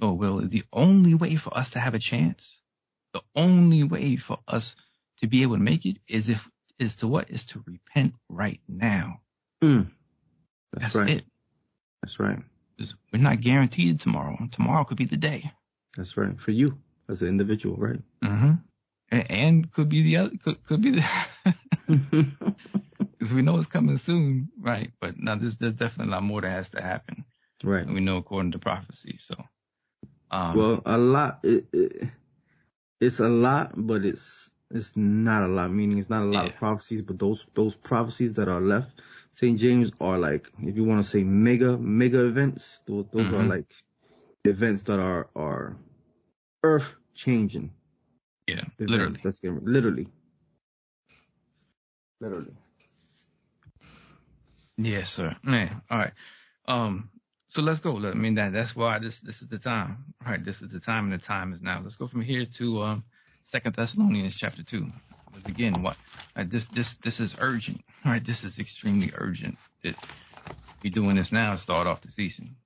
Oh, well, the only way for us to have a chance, the only way for us to be able to make it is if, is to what? Is to repent right now. Mm. That's, That's right. it. That's right. We're not guaranteed tomorrow. Tomorrow could be the day. That's right. For you as an individual, right? Mm-hmm. And, and could be the other, could, could be the, because we know it's coming soon, right? But now there's, there's definitely a lot more that has to happen. right. We know according to prophecy. So, um, Well, a lot. It, it, it's a lot, but it's it's not a lot. Meaning, it's not a lot Yeah. of prophecies, but those those prophecies that are left, St. James are like, if you want to say mega mega events, those those are Mhm. like events that are are earth changing. yeah, literally. That's getting, literally. Literally. Yes, sir. Man, all right. Um, so let's go. I mean that that's why this this is the time. All right, this is the time and the time is now. Let's go from here to um Second Thessalonians chapter two. Because again, what right, this this this is urgent. All right, this is extremely urgent. That we're doing this now to start off the season.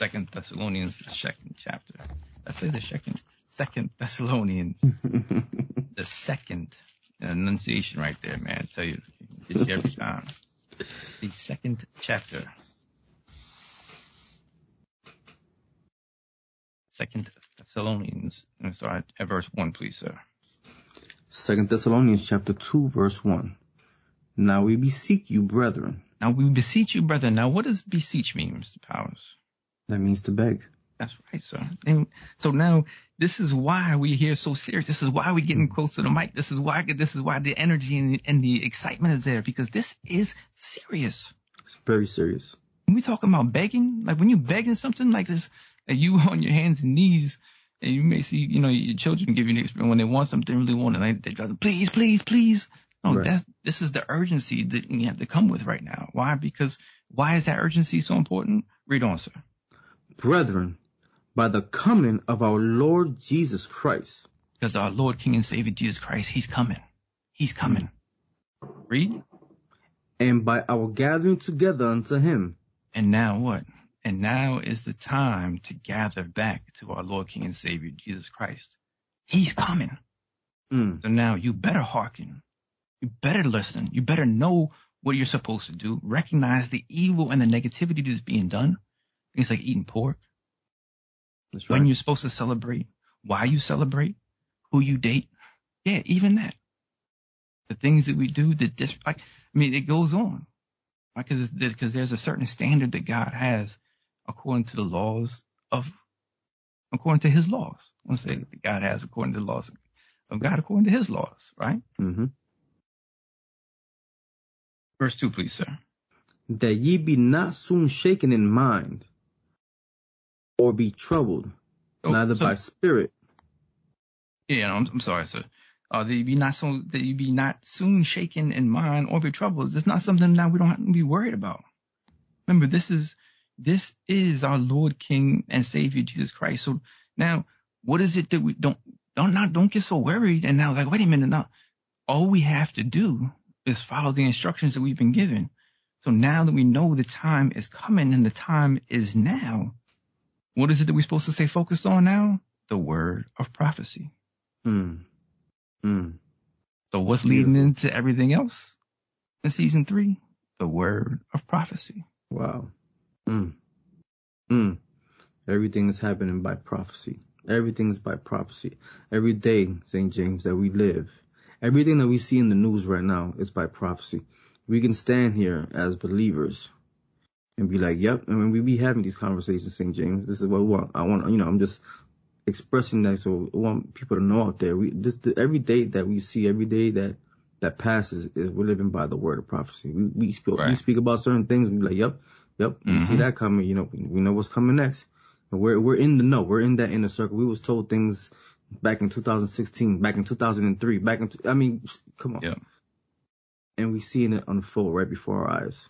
Second Thessalonians, the second chapter. I say the second Second Thessalonians, the second enunciation right there, man. I tell you, you every time. The second chapter. Second Thessalonians. And start at verse one, please, sir. Second Thessalonians chapter two, verse one. Now we beseech you, brethren. Now we beseech you, brethren. Now what does beseech mean, Mr. Powers? That means to beg. That's right, sir. And so now this is why we here so serious. This is why we're getting mm-hmm. close to the mic. This is why this is why the energy and, and the excitement is there because this is serious. It's very serious. When we talking about begging, like when you begging something like this, and you on your hands and knees, and you may see, you know, your children give you an experience when they want something, really want it, like they try to please, please, please. No, Right. that's this is the urgency that you have to come with right now. Why? Because why is that urgency so important? Read on, sir. Brethren, by the coming of our Lord Jesus Christ. Because our Lord, King, and Savior Jesus Christ, He's coming. He's coming. Read. and by our gathering together unto him. And now what? And now is the time to gather back to our Lord, King, and Savior Jesus Christ. He's coming. Mm, So now you better hearken. You better listen. You better know what you're supposed to do. Recognize the evil and the negativity that's being done. Things like eating pork, that's right. when you're supposed to celebrate, why you celebrate, who you date. Yeah, even that. The things that we do, the dis- like, I mean, it goes on. Because because there's a certain standard that God has according to the laws of, according to His laws. To say that God has according to the laws of God, according to His laws, right? Mm-hmm. Verse two, please, sir. That ye be not soon shaken in mind, or be troubled, Oh, neither so- by spirit. Yeah, no, I'm, I'm sorry, sir. uh, that you be not so that you be not soon shaken in mind or be troubled. It's not something that we don't have to be worried about. Remember, this is this is our Lord, King, and Savior Jesus Christ. So now, what is it that we don't don't not don't get so worried and now like wait a minute now. All we have to do is follow the instructions that we've been given. So now that we know the time is coming and the time is now, what is it that we're supposed to stay focused on now? The word of prophecy. Hmm. Hmm. So what's leading into everything else in season three? The word of prophecy. Wow. Mm. Mm. Everything is happening by prophecy. Everything is by prophecy. Every day, St. James, that we live, everything that we see in the news right now is by prophecy. We can stand here as believers and be like, yep. I mean, we be having these conversations, St. James. This is what we want. I want, you know, I'm just expressing that so I want people to know out there. We this every day that we see, every day that that passes, is we're living by the word of prophecy. We we speak, Right. we speak about certain things. We be like, yep, yep. We see Mhm. that coming. You know, we, we know what's coming next. And we're we're in the know. We're in that inner circle. We was told things back in 2016, back in 2003, back in I mean, come on. Yep. And we seeing it unfold right before our eyes.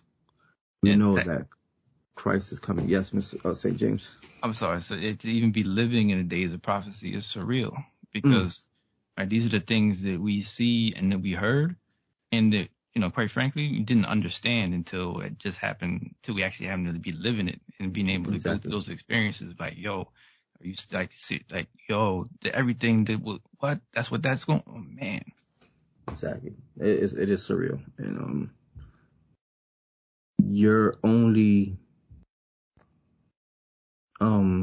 We In know fact- that Christ is coming. Yes, Mr. Uh, St. James. I'm sorry. So it, to even be living in the days of prophecy is surreal because right, these are the things that we see and that we heard, and that you know, quite frankly, we didn't understand until it just happened. Till we actually happened to be living it and being able to go through those experiences. Like, yo, are you like, see, like, yo, the, everything that will, what? That's what that's going. Oh man, Exactly. It is it is surreal. And um you're only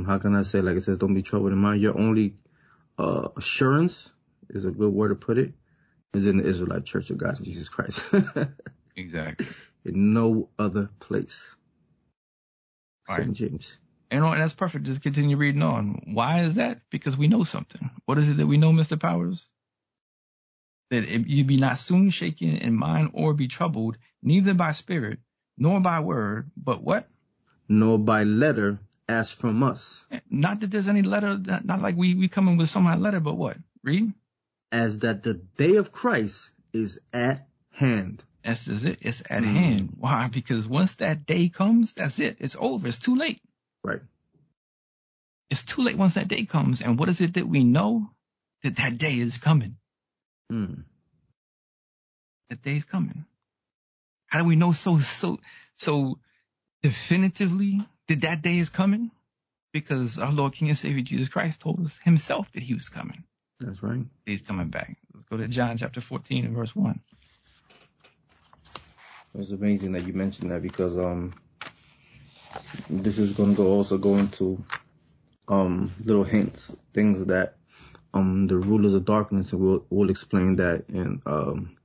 how can I say like it says don't be troubled in mind. Your only uh assurance is a good word to put it, is in the Israelite Church of God in Jesus Christ. exactly. in no other place. Right. St. James. Know, and that's perfect. Just continue reading on. Why is that? Because we know something. What is it that we know, Mr. Powers? That if you be not soon shaken in mind or be troubled, neither by spirit, nor by word, but what? Nor by letter as from us, Not that there's any letter, not, like we, we come in with some kind of letter, but what? Read. as that the day of Christ is at hand. That's just it. It's at Mhm. hand. Why? Because once that day comes, that's it. It's over. It's too late. Right. It's too late once that day comes. And what is it that we know? That that day is coming. Mm. that is coming. How do we know so so so definitively that that day is coming? Because our Lord King and Savior Jesus Christ told us himself that he was coming. That's right. He's coming back. Let's go to John chapter 14 and verse 1. It's amazing that you mentioned that because um this is gonna go also go into um little hints, things that um the rulers of darkness and we'll we'll explain that in um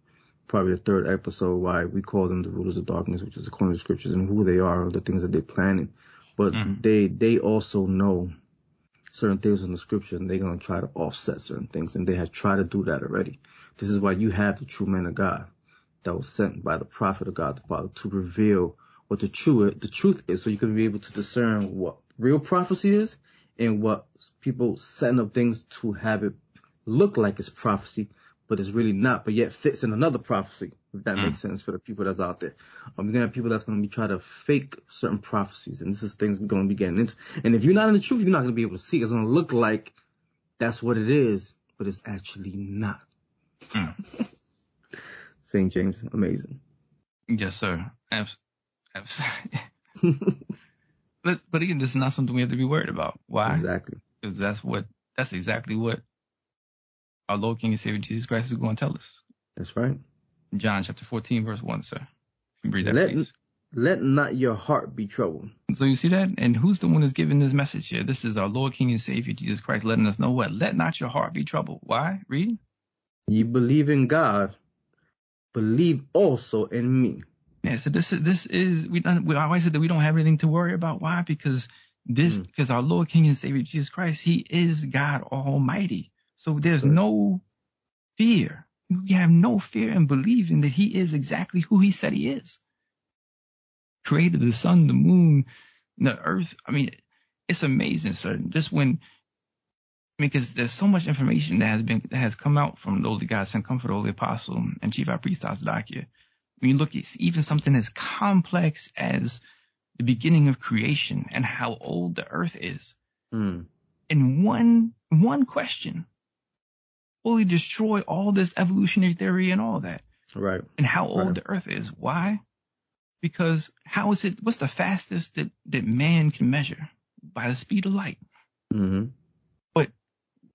probably the third episode why we call them the rulers of darkness, which is according to the scriptures and who they are, the things that they're planning. But Mhm. they they also know certain things in the scripture and they're gonna try to offset certain things and they have tried to do that already. This is why you have the true man of God that was sent by the prophet of God the Father to reveal what the true the truth is, so you can be able to discern what real prophecy is and what people setting up things to have it look like it's prophecy, but it's really not, but yet fits in another prophecy. If that Mm. makes sense for the people that's out there, um, you're gonna have people that's gonna be trying to fake certain prophecies, and this is things we're gonna be getting into. And if you're not in the truth, you're not gonna be able to see. It's gonna look like that's what it is, but it's actually not. Mm. St. James, amazing. Yes, sir. Abs- abs- but, but again, this is not something we have to be worried about. Why? Exactly. Because that's what that's exactly what our Lord King and Savior Jesus Christ is going to tell us. That's right. John chapter 14, verse 1, sir. Read that, Let, please. let not your heart be troubled. So you see that? And who's the one that's giving this message here? This is our Lord, King, and Savior, Jesus Christ, letting us know what? Let not your heart be troubled. Why? Read. You believe in God, believe also in me. Yeah, so this is, this is, we don't, we always said that we don't have anything to worry about. Why? Because this, Mm. because our Lord, King, and Savior, Jesus Christ, He is God Almighty. So there's no fear. We have no fear in believing that He is exactly who He said He is. Created the sun, the moon, the earth. I mean, it's amazing, sir. Just when because there's so much information that has been that has come out from those that God sent comfort, the apostle, and chief high priest Tazadaqyah. When you look at even something as complex as the beginning of creation and how old the earth is, Mm. in one one question, fully destroy all this evolutionary theory and all that, Right. and how old Right. the earth is. Why? Because how is it? What's the fastest that that man can measure? By the speed of light. Mm-hmm.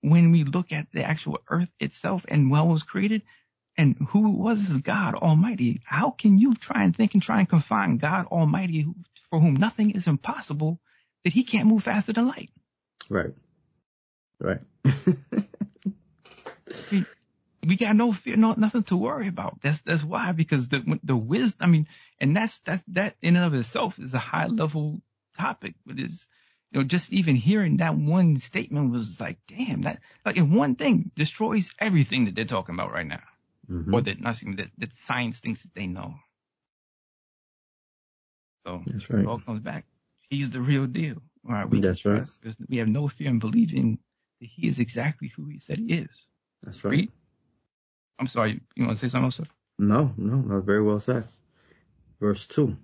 when we look at the actual earth itself and what was created and who was is God Almighty, how can you try and think and try and confine God Almighty for whom nothing is impossible that he can't move faster than light? Right. Right. We got no fear, no nothing to worry about. That's that's why because the the wisdom. I mean, and that's that that in and of itself is a high level topic. But is you know just even hearing that one statement was like, damn, that like in one thing destroys everything that they're talking about right now. Mhm. or that nothing that, that science thinks that they know. So That's it right. all comes back. He's the real deal. All right, we That's right. because we have no fear in believing that he is exactly who he said he is. That's right. Read. I'm sorry, you want to say something else? sir? No, no, that's very well said. Verse two.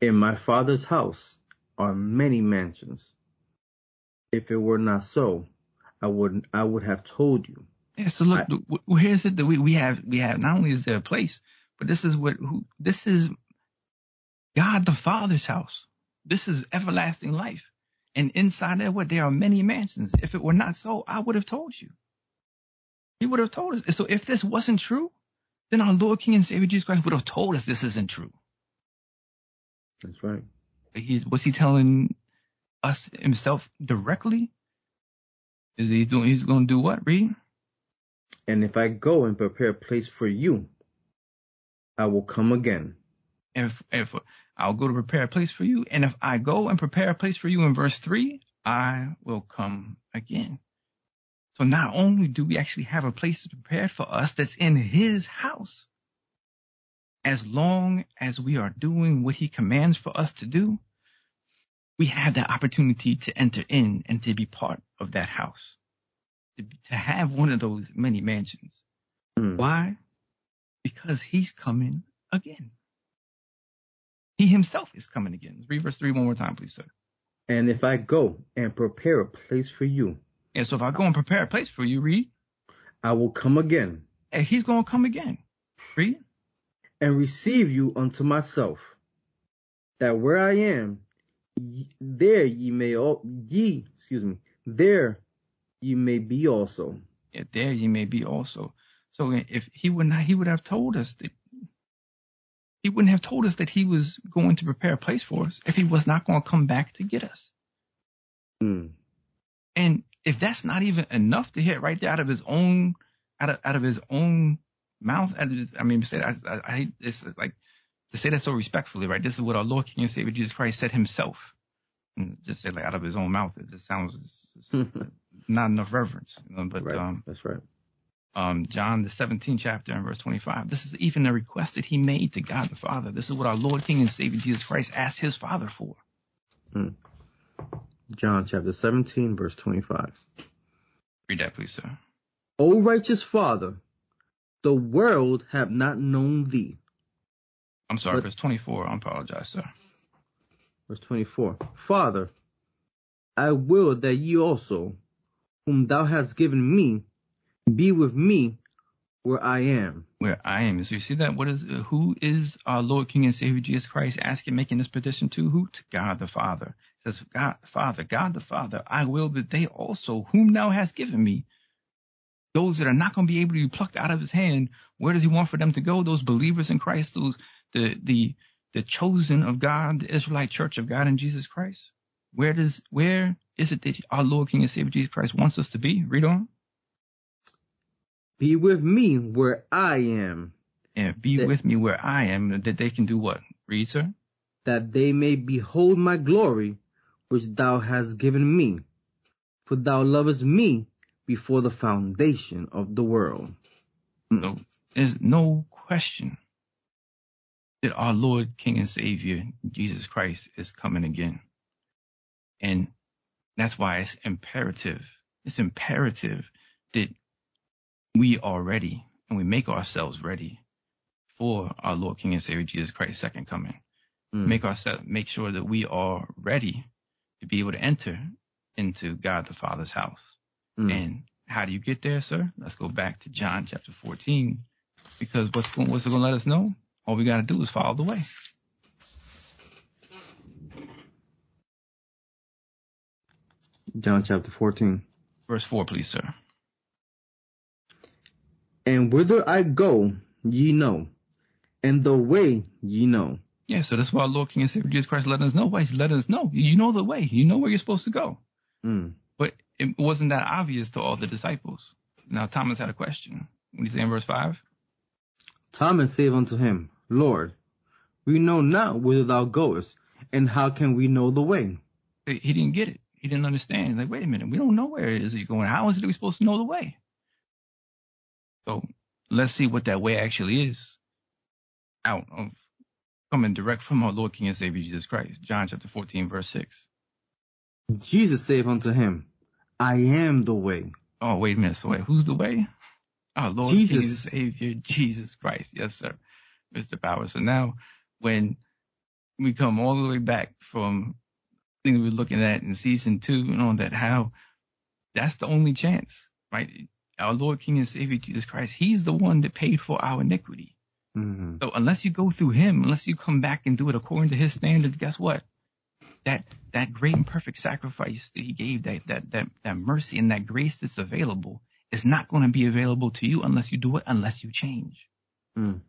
In my father's house are many mansions. If it were not so, I would I would have told you. Yeah. So look, I- here's it that we, we have we have not only is there a place, but this is what who this is God the Father's house. This is everlasting life. And inside there, what there are many mansions. If it were not so, I would have told you. He would have told us. So if this wasn't true, then our Lord King and Savior Jesus Christ would have told us this isn't true. That's right. He's was he telling us himself directly? Is he doing he's gonna do what? Read? And if I go and prepare a place for you, I will come again. if if I'll go to prepare a place for you, and if I go and prepare a place for you in verse three, I will come again. So not only do we actually have a place prepared for us that's in His house, as long as we are doing what He commands for us to do, we have that opportunity to enter in and to be part of that house, to, to have one of those many mansions. Mm. Why? Because He's coming again. He himself is coming again. Read verse 3 one more time, please, sir. And if I go and prepare a place for you, And so if I go and prepare a place for you, read, I will come again and he's going to come again. Read. and receive you unto myself, that where I am, ye, there ye may all ye, excuse me, there ye may be also. Yeah, there you may be also. So if he would not, he would have told us that he wouldn't have told us that he was going to prepare a place for us if he was not going to come back to get us. Mm. And if that's not even enough to hit right there out of his own, out of out of his own mouth, out of his, I mean, say I, I, I hate this is like to say that so respectfully, right? This is what our Lord King and Savior Jesus Christ said himself, and just say like out of his own mouth. It just sounds it's- it's not enough reverence, you know, but right. um, That's right. um, John the 17th chapter and verse 25. This is even a request that he made to God the Father. This is what our Lord King and Savior Jesus Christ asked his Father for. John chapter 17, verse 25. Read that, please, sir. O righteous Father, the world have not known thee. I'm sorry, But- verse 24. I apologize, sir. Verse 24. Father, I will that ye also, whom thou hast given me, be with me where I am. Where I am. So you see that? What is, who is our Lord King and Savior Jesus Christ asking, making this petition to? Who? To God the Father. Says, God, Father, God the Father, I will that they also, whom thou hast given me, those that are not going to be able to be plucked out of his hand, where does he want for them to go? Those believers in Christ, those, the, the, the chosen of God, the Israelite church of God in Jesus Christ. Where does, where is it that our Lord King and Savior Jesus Christ wants us to be? Read on. Be with me where I am, And be That- with me where I am, that they can do what? Read, sir. that they may behold my glory, which thou hast given me. For thou lovest me before the foundation of the world. No, there's no question that our Lord, King, and Savior, Jesus Christ, is coming again. And that's why it's imperative it's imperative that we are ready and we make ourselves ready for our Lord King and Savior Jesus Christ's second coming. Mm. Make ourselves make sure that we are ready to be able to enter into God the Father's house. Mm. And how do you get there, sir? Let's go back to John chapter 14, because what's going, what's it going to let us know? All we got to do is follow the way. John chapter 14. Verse 4, please, sir. And whither I go, ye know, and the way ye know. Yeah, so that's why Lord King and Savior Jesus Christ let us know. Why he's letting us know. You know the way. You know where you're supposed to go. Mm. But it wasn't that obvious to all the disciples. Now Thomas had a question. What do you say in verse 5? Thomas said unto him, Lord, we know not whither thou goest, and how can we know the way? He didn't get it. He didn't understand. He's like, wait a minute, we don't know where it is he's going. How is it we supposed to know the way? So let's see what that way actually is out of coming direct from our Lord King and Savior Jesus Christ. John chapter 14, verse 6. Jesus said unto him, I am the way. Oh, wait a minute. So wait, who's the way? Our Lord Jesus. King and Savior Jesus Christ. Yes, sir. Mr. Power. So now when we come all the way back from things we were looking at in season two and on that how that's the only chance, right? Our Lord King and Savior Jesus Christ, He's the one that paid for our iniquity. Mm. So unless you go through him, unless you come back and do it according to his standard, guess what? That that great and perfect sacrifice that he gave, that that that that mercy and that grace that's available is not going to be available to you unless you do it, unless you change. Mm.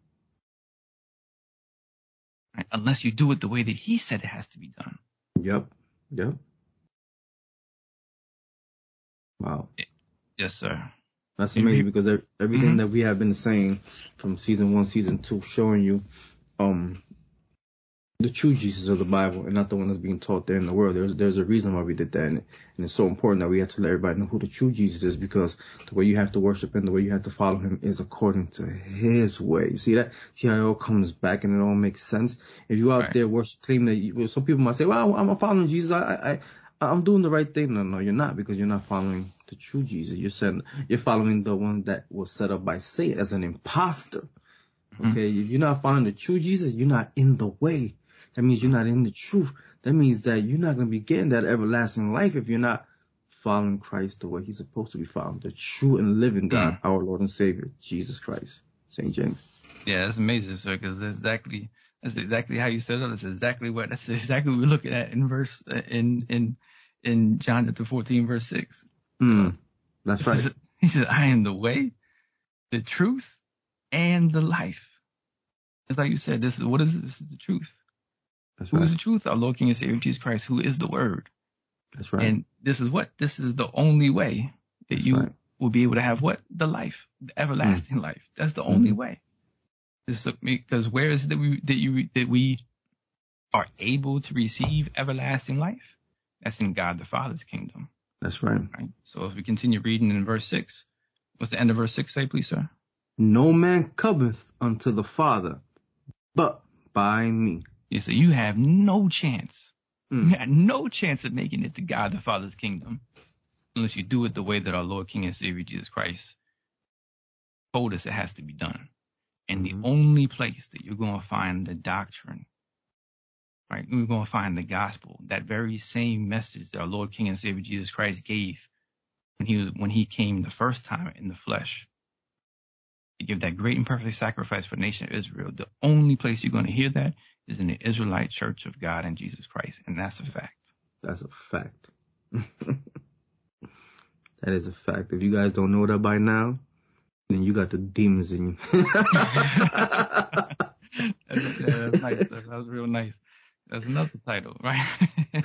Right? Unless you do it the way that he said it has to be done. Yep. Yep. Wow. Yes, sir. That's Mhm. amazing because ev- everything Mhm. that we have been saying from season one, season two, showing you um the true Jesus of the Bible and not the one that's being taught there in the world. There's there's a reason why we did that, and, and it's so important that we have to let everybody know who the true Jesus is because the way you have to worship him, the way you have to follow him is according to his way. You see that? See how it all comes back and it all makes sense. If you out Right. there worship, claim that you, well, some people might say, "Well, I'm following Jesus. I, I I'm doing the right thing." No, no, you're not because you're not following the true Jesus. You're saying you're following the one that was set up by Satan as an imposter. Mhm. Okay, if you're not following the true Jesus, you're not in the way. That means you're not in the truth. That means that you're not going to be getting that everlasting life if you're not following Christ the way he's supposed to be followed. The true and living God, Mm. our Lord and Savior, Jesus Christ. St. James. Yeah, that's amazing, sir, because that's exactly that's exactly how you said it. That's exactly what that's exactly what we're looking at in verse in in in John chapter 14, verse 6. Mm, that's He right. said- He said, I am the way, the truth, and the life. It's like you said, this is what is it? This is the truth. That's Who is right. the truth? Our Lord King and Savior Jesus Christ, who is the word. That's right. And this is what? This is the only way that That's you right. will be able to have what? The life, the everlasting life. That's the only Mhm. way. This is because where is it that we that you that we are able to receive everlasting life? That's in God the Father's kingdom. That's right. Right? So if we continue reading in verse six, what's the end of verse six say, please, sir? No man cometh unto the Father but by me. Yeah, so you have no chance. Mm. You got no chance of making it to God the Father's kingdom unless you do it the way that our Lord King and Savior Jesus Christ told us it has to be done. And the mm-hmm. only place that you're going to find the doctrine, right? You're going to find the gospel, that very same message that our Lord King and Savior Jesus Christ gave when he when he came the first time in the flesh to give that great and perfect sacrifice for the nation of Israel. The only place you're going to hear that is in the Israelite Church of God in Jesus Christ, and that's a fact. That's a fact. that is a fact. If you guys don't know that by now, then you got the demons in you. that's, yeah, that's nice. That was real nice. That's another title, right?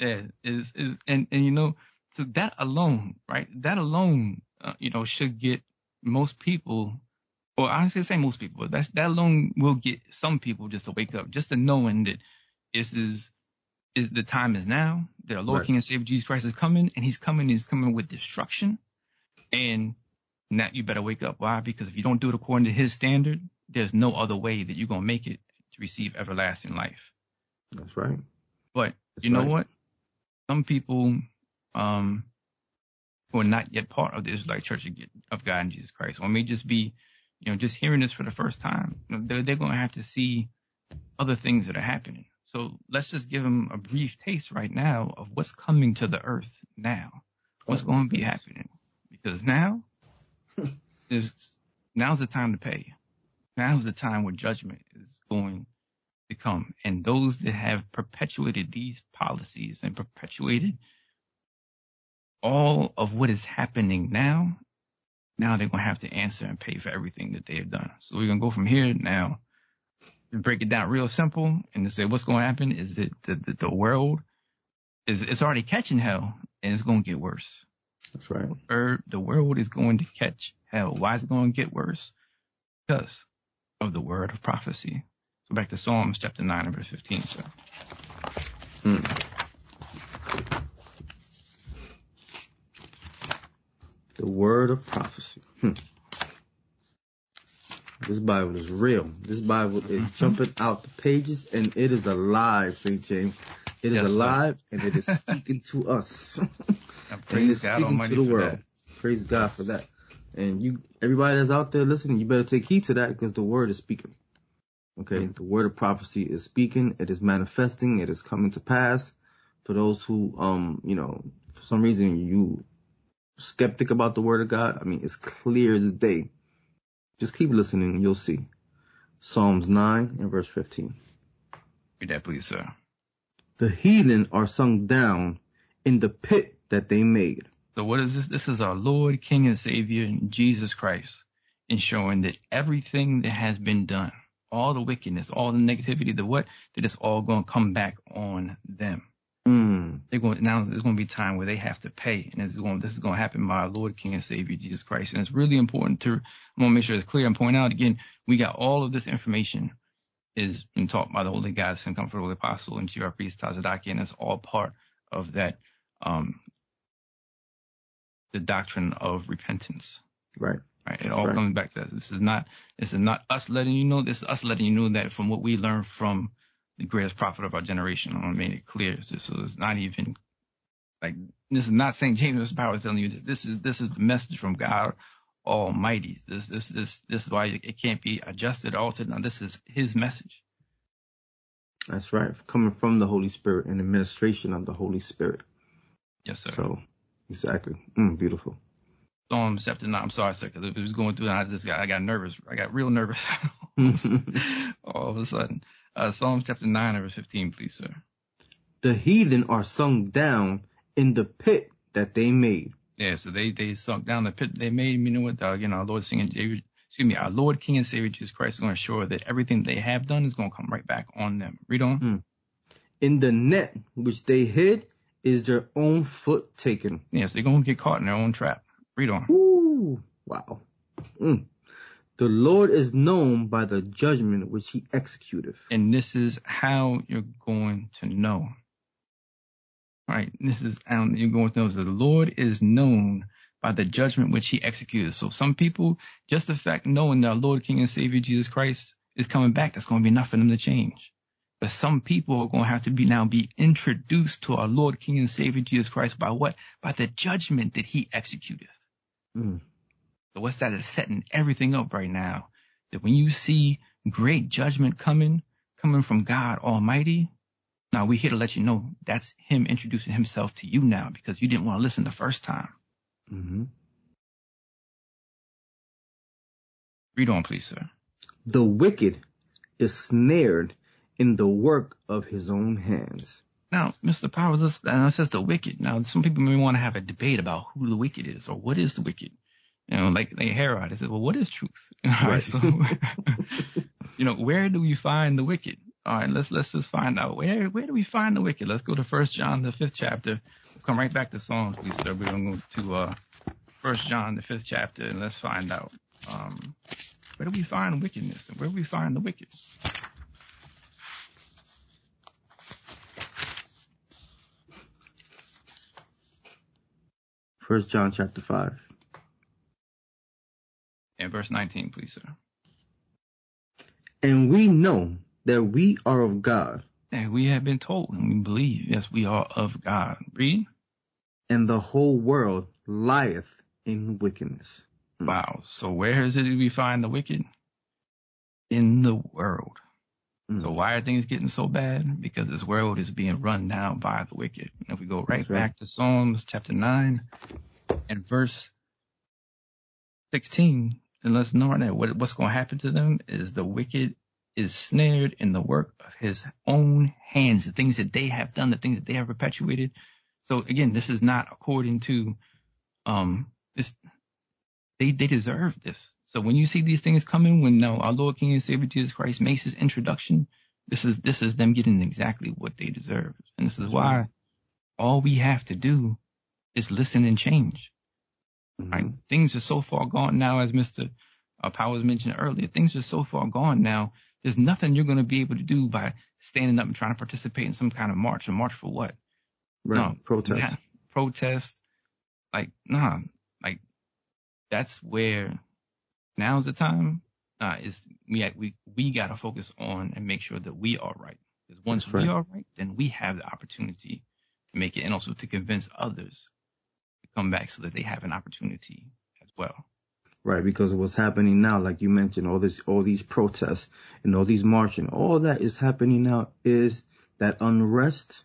yeah, is is and and you know, so that alone, right? That alone, uh, you know, should get most people, or I should say most people, but that's that alone will get some people just to wake up, just to knowing that this is is the time is now. That our Lord Right. King and Savior Jesus Christ is coming, and He's coming. He's coming with destruction, and now you better wake up. Why? Because if you don't do it according to His standard, there's no other way that you're gonna make it to receive everlasting life. That's right. But That's you know right. what? Some people um, who are not yet part of the Israelite Church of God in Jesus Christ, or may just be, you know, just hearing this for the first time. They're, they're going to have to see other things that are happening. So let's just give them a brief taste right now of what's coming to the earth now, what's going to be happening, because now is now's the time to pay. Now's the time where judgment is going to come, and those that have perpetuated these policies and perpetuated all of what is happening now, now they're going to have to answer and pay for everything that they have done. So we're going to go from here now to break it down real simple and to say what's going to happen is that the, the, the world is it's already catching hell and it's going to get worse. That's right. The world is going to catch hell. Why is it going to get worse? Because of the word of prophecy. Go back to Psalms chapter 9 and verse 15. So The word of prophecy. Hmm. This Bible is real. This Bible is Mm-hmm. jumping out the pages and it is alive, St. James. It is Yes, sir. alive and it is speaking to us. Praise is God speaking Almighty to the for world. that. Praise God for that. And you, everybody that's out there listening, you better take heed to that because the word is speaking. Okay, Mm-hmm. the word of prophecy is speaking. It is manifesting. It is coming to pass. For those who, um, you know, for some reason you skeptic about the word of God, I mean, it's clear as day. Just keep listening and you'll see. Psalms 9 and verse 15. Read that, please, sir. The heathen are sunk down in the pit that they made. So what is this? This is our Lord, King, and Savior, Jesus Christ, ensuring that everything that has been done, all the wickedness, all the negativity, the what, that it's all going to come back on them. Mm, They're going now. There's going to be time where they have to pay, and this is going. This is going to happen by our Lord, King, and Savior Jesus Christ. And it's really important to. I want to make sure it's clear and point out again. We got all of this information is been taught by the Holy God, and Comfortable Apostle, and Chief Priest Tazadaqyah, and it's all part of that. Um, the doctrine of repentance. right. Right. It all Right. comes back to that. This is not this is not us letting you know. This is us letting you know that from what we learned from the greatest prophet of our generation. I make it clear. So, so it's not even like this is not St. James' power telling you that this is this is the message from God Almighty. This this this this is why it can't be adjusted, altered. Now this is His message. That's right. Coming from the Holy Spirit and administration of the Holy Spirit. Yes, sir. So, exactly. Mm, beautiful. Psalms chapter nine. I'm sorry, sir, because it was going through, and I just got I got nervous. I got real nervous all of a sudden. Uh, Psalms chapter nine, verse fifteen, please, sir. the heathen are sunk down in the pit that they made. Yeah, so they they sunk down the pit they made. You know what? Uh, you know, our Lord, singing, excuse me, our Lord, King, and Savior Jesus Christ is going to assure that everything they have done is going to come right back on them. Read on. In the net which they hid is their own foot taken. Yes, they're going to get caught in their own trap. Read on. Ooh, wow. Mm. The Lord is known by the judgment which he executeth. And this is how you're going to know. Right. This is how you're going to know. So the Lord is known by the judgment which he executed. So some people, just the fact knowing that our Lord, King, and Savior Jesus Christ is coming back, that's going to be enough for them to change. But some people are going to have to be now be introduced to our Lord, King, and Savior Jesus Christ by what? By the judgment that he executed. Mm. So what's that is setting everything up right now. That when you see great judgment coming, coming from God Almighty, now we're here to let you know that's him introducing himself to you now because you didn't want to listen the first time. hmm Read on, please, sir. The wicked is snared in the work of his own hands. Now, Mr. Powers, this, says the wicked. Now, some people may want to have a debate about who the wicked is or what is the wicked. You know, like, like Herod, they said, well, what is truth? All right, Right. so, you know, where do we find the wicked? All right, let's, let's just find out. Where, where do we find the wicked? Let's go to First John, the fifth chapter. We'll come right back to Psalms, please, sir. We're going to go to, uh, First John, the fifth chapter, and let's find out, um, where do we find wickedness and where do we find the wicked? First John chapter five. And verse 19, please, sir. And we know that we are of God, And we have been told and we believe, yes, we are of God. Read. and the whole world lieth in wickedness. Mm. Wow. So where is it we find the wicked? In the world. Mm. So why are things getting so bad? Because this world is being run down by the wicked. And if we go right That's right. back to Psalms chapter 9 and verse 16, and let's know right now what, what's going to happen to them is the wicked is snared in the work of his own hands, the things that they have done, the things that they have perpetuated. So again, this is not according to, um, this, they, they deserve this. So when you see these things coming, when now our Lord King and Savior Jesus Christ makes his introduction, this is, this is them getting exactly what they deserve. And this is why all we have to do is listen and change. Mhm. Right? Things are so far gone now, as Mr. Uh, Powers mentioned earlier. Things are so far gone now. There's nothing you're going to be able to do by standing up and trying to participate in some kind of march. A march for what? Right. No, Protest. yeah, protest. Like, nah, like that's where now's the time. Uh, is we we we got to focus on and make sure that we are right. Because once That's we are right, then we have the opportunity to make it, and also to convince others to come back so that they have an opportunity as well. Right, because of what's happening now, like you mentioned, all this, all these protests and all these marching, all that is happening now is that unrest,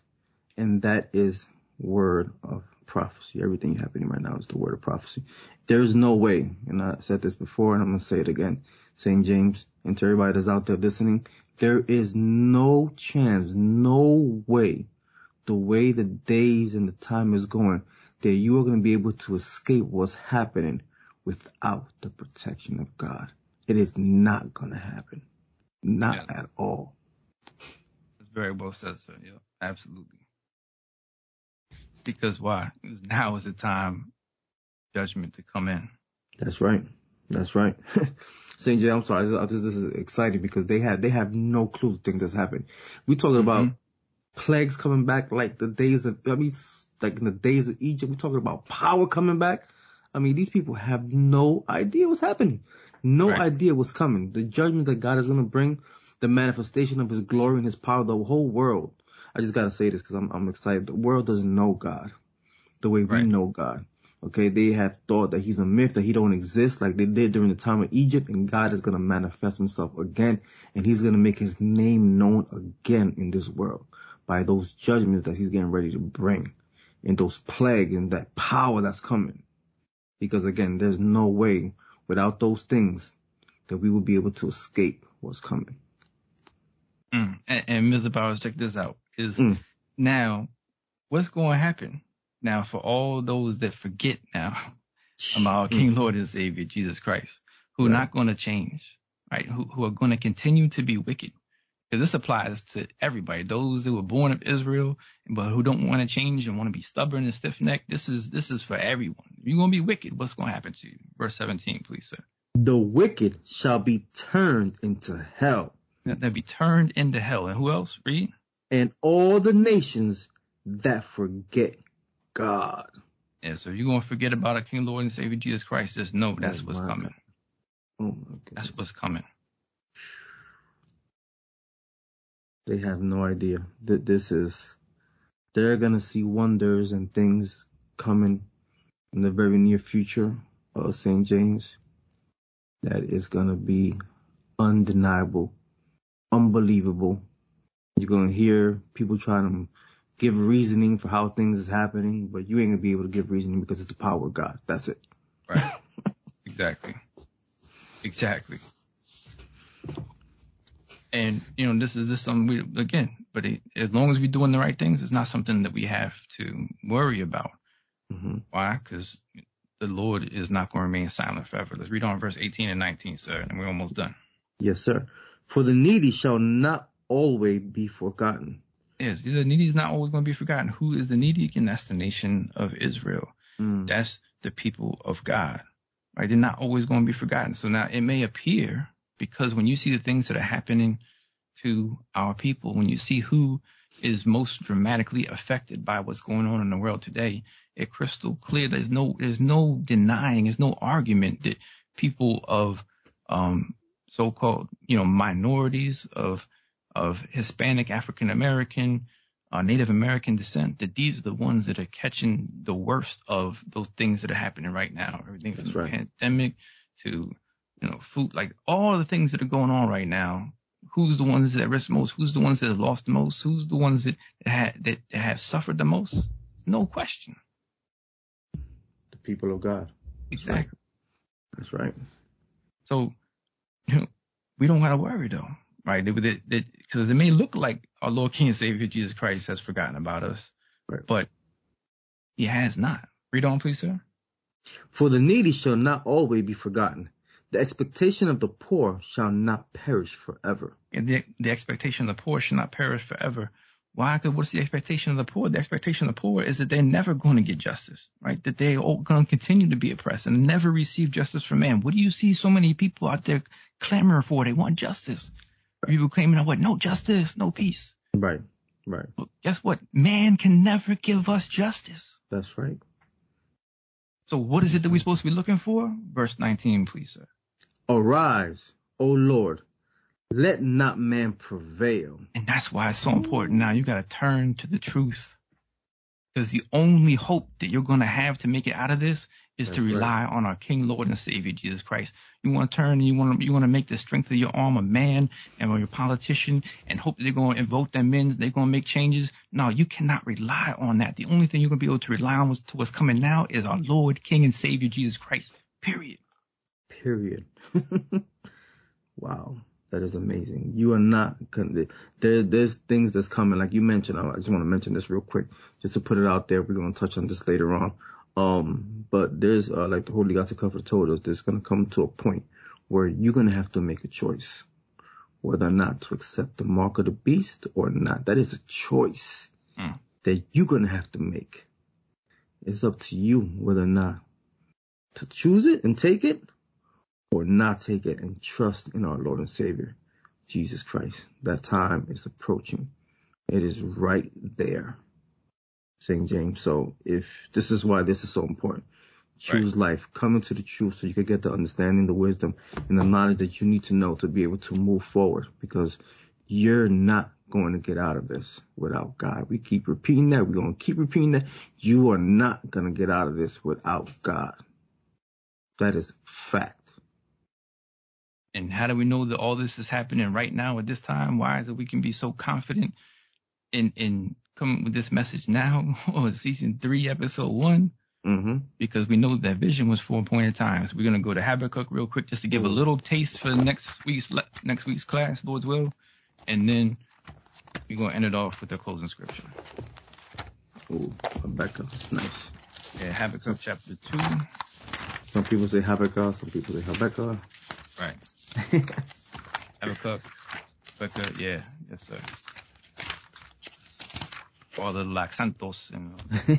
and that is word of prophecy. Everything happening right now is the word of prophecy. There's no way, and I said this before, and I'm gonna say it again, St. James, and to everybody that's out there listening, there is no chance, no way, the way the days and the time is going, that you are gonna be able to escape what's happening without the protection of God. It is not going to happen. Not Yeah. at all. It's very well said, sir. Yeah, absolutely. Because why? Now is the time judgment to come in. That's right. That's right. St. J, I'm sorry. This, this, this is exciting because they have, they have no clue the things that's happening. We talking about Mhm. plagues coming back like the days of, I mean, like in the days of Egypt. We're talking about power coming back. I mean, these people have no idea what's happening. No Right. idea what's coming. The judgment that God is going to bring, the manifestation of his glory and his power, the whole world. I just got to say this because I'm, I'm excited. The world doesn't know God the way we Right. know God. Okay, they have thought that he's a myth, that he don't exist like they did during the time of Egypt, and God is going to manifest himself again, and he's going to make his name known again in this world by those judgments that he's getting ready to bring, and those plague and that power that's coming. Because again, there's no way without those things that we will be able to escape what's coming. Mm. And, and Mr. Powers, check this out. Is Mm. now what's going to happen now for all those that forget now about our King, Lord, and Savior Jesus Christ, who are not going to change, right? Who, who are going to continue to be wicked. Because this applies to everybody. Those who were born of Israel, but who don't want to change and want to be stubborn and stiff necked. This is this is for everyone. If you're going to be wicked, what's going to happen to you? Verse 17, please, sir. The wicked shall be turned into hell, they'll be turned into hell. And who else? Read. And all the nations that forget God. Yeah, so you're gonna forget about our King, Lord, and Savior Jesus Christ, just know oh that's Oh, what's coming. Oh my. That's what's coming. They have no idea that this is. They're gonna see wonders and things coming in the very near future of St. James. That is gonna be undeniable, unbelievable. You're gonna hear people trying to give reasoning for how things is happening, but you ain't gonna be able to give reasoning because it's the power of God. That's it. Right. exactly. Exactly. And you know, this is this something we again, but it, as long as we're doing the right things, it's not something that we have to worry about. hmm Why? Because the Lord is not going to remain silent forever. Let's read on verse 18 and 19, sir, and we're almost done. Yes, sir. For the needy shall not always be forgotten. Yes, the needy is not always going to be forgotten. Who is the needy? Again, that's the nation of Israel. Mm. That's the people of God, right? They're not always going to be forgotten. So now it may appear because when you see the things that are happening to our people, when you see who is most dramatically affected by what's going on in the world today, it's crystal clear. There's no, there's no denying, there's no argument that people of, um, so-called, you know, minorities of, of Hispanic, African American, uh, Native American descent, that these are the ones that are catching the worst of those things that are happening right now. Everything from That's the pandemic to, you know, food, like all the things that are going on right now. Who's the ones that risk most? Who's the ones that have lost the most? Who's the ones that ha- that have suffered the most? No question. The people of God. Exactly. That's right. So, you know, we don't gotta worry though, right? Because it may look like our Lord King and Savior Jesus Christ has forgotten about us, Right. but He has not. Read on, please, sir. For the needy shall not always be forgotten. The expectation of the poor shall not perish forever. And the the expectation of the poor shall not perish forever. Why? Because what's the expectation of the poor? The expectation of the poor is that they're never going to get justice, right? That they're going to continue to be oppressed and never receive justice from man. What do you see so many people out there clamoring for? They want justice. People claiming, what? No justice, no peace. Right. Right. Well, guess what? Man can never give us justice. That's right. So what is it that we're supposed to be looking for? Verse 19, please, sir. Arise, O Lord. Let not man prevail. And that's why it's so important now. You got to turn to the truth. Because the only hope that you're going to have to make it out of this is to right. rely on our King, Lord, and Savior, Jesus Christ. You want to turn and you want to, you want to make the strength of your arm a man and or your politician and hope that they're going to vote them in, they're going to make changes. No, you cannot rely on that. The only thing you're going to be able to rely on to what's coming now is our Lord, King, and Savior, Jesus Christ. Period. Period. wow. That is amazing. You are not there. There's things that's coming, like you mentioned. I just want to mention this real quick, just to put it out there. We're gonna touch on this later on. Um, but there's uh, like the Holy God Sent Comforter told us, there's gonna come to a point where you're gonna have to make a choice, whether or not to accept the mark of the beast or not. That is a choice Mm. that you're gonna have to make. It's up to you whether or not to choose it and take it or not take it and trust in our Lord and Savior, Jesus Christ. That time is approaching. It is right there. St. James. So if this is why this is so important. Choose life. Come into the truth so you can get the understanding, the wisdom, and the knowledge that you need to know to be able to move forward because you're not going to get out of this without God. We keep repeating that. We're going to keep repeating that. You are not going to get out of this without God. That is fact. And how do we know that all this is happening right now at this time? Why is it we can be so confident in in coming with this message now oh, on season three, episode one? Mm-hmm. Because we know that vision was for appointed times. We're gonna go to Habakkuk real quick just to give a little taste for next week's next week's class, Lord's will, and then we're gonna end it off with the closing scripture. Ooh, Habakkuk. That's nice. Yeah, Habakkuk chapter two. Some people say Habakkuk, some people say Habakkuk. Right. Habakkuk. Habakkuk. Yeah. Yes, sir. Father Santos. And, uh,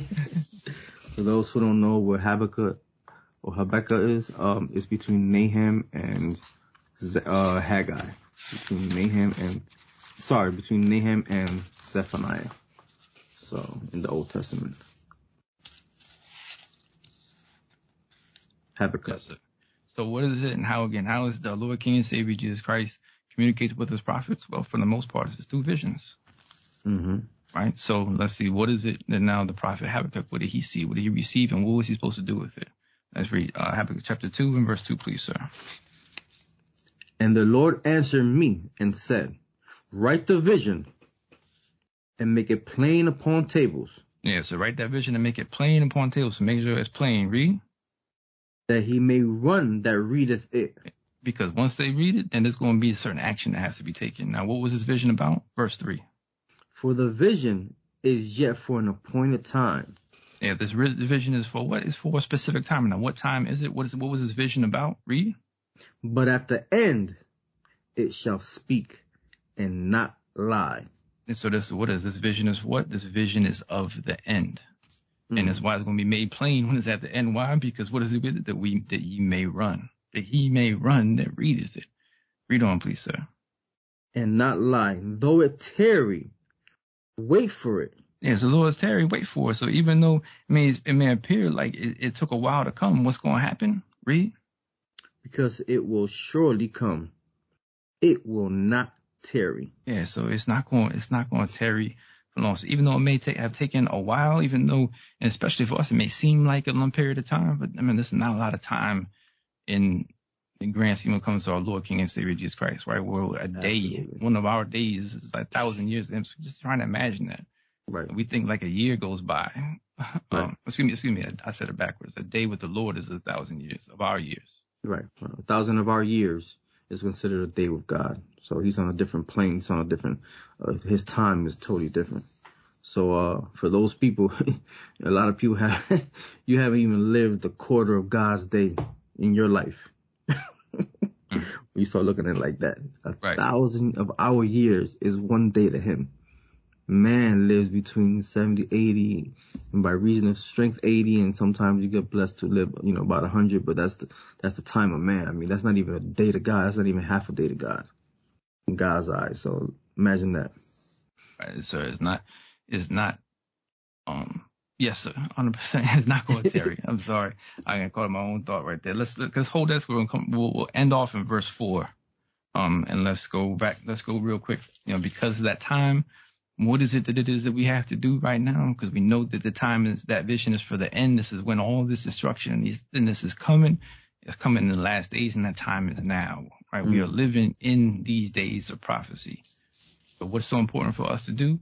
For those who don't know where Habakkuk or Habakkuk is, um, it's between Nahum and uh, Haggai. Between Nahum and, sorry, between Nahum and Zephaniah. So, in the Old Testament. Habakkuk. Yes. So what is it and how again? How is the Lord King and Savior Jesus Christ communicates with his prophets? Well, for the most part, it's through visions, Mm-hmm. Right? So let's see, what is it that now the prophet Habakkuk, what did he see? What did he receive? And what was he supposed to do with it? Let's read uh, Habakkuk chapter 2 and verse 2, please, sir. And the Lord answered me and said, Write the vision and make it plain upon tables, Yeah, so write that vision and make it plain upon tables. So make sure it's plain. Read. that he may run that readeth it. Because once they read it, then there's going to be a certain action that has to be taken. Now, what was this vision about? Verse 3. For the vision is yet for an appointed time. Yeah, this vision is for what? It's for a specific time. Now, what time is it? What is? What was this vision about? Read. But at the end it shall speak and not lie. And so this, what is this vision? Is what? This vision is of the end, mm-hmm. and that's why it's going to be made plain when it's at the end. Why? Because what is it with it? That we that ye may run, that he may run that readeth it. Read on, please, sir. And not lie. Though it tarry, wait for it. Yeah, so Lord Terry, wait for it. So even though it may it may appear like it, it took a while to come, what's going to happen? Read. Because it will surely come. It will not tarry. Yeah, so it's not going it's not going to tarry long. So even though it may take, have taken a while, even though, and especially for us, it may seem like a long period of time, but I mean, this is not a lot of time in the grand scheme it comes to our Lord, King, and Savior Jesus Christ, right? We're a day, one of our days is a thousand years. And so just trying to imagine that. Right. We think like a year goes by. Um, excuse me, excuse me, I, I said it backwards. A day with the Lord is a thousand years of our years. Right. A thousand of our years is considered a day with God. So he's on a different plane. He's on a different, uh, his time is totally different. So, uh, for those people, a lot of people have, you haven't even lived a quarter of God's day in your life. You start looking at it like that, a Right. thousand of our years is one day to him. Man lives between 70, 80, and by reason of strength 80, and sometimes you get blessed to live, you know, about 100, but that's the, that's the time of man. I mean, that's not even a day to God. That's not even half a day to God in God's eyes. So imagine that. Right, sir. It's not, it's not, um, yes, 100%. It's not going tarry. I'm sorry. I got caught in my own thought right there. Let's, let's hold that. We're going to come, we'll, we'll end off in verse four. Um, and let's go back. Let's go real quick. You know, because of that time, what is it that it is that we have to do right now? Because we know that the time is, that vision is for the end. This is when all this destruction and, these, and this is coming. It's coming in the last days and that time is now, right? We are living in these days of prophecy. But what's so important for us to do?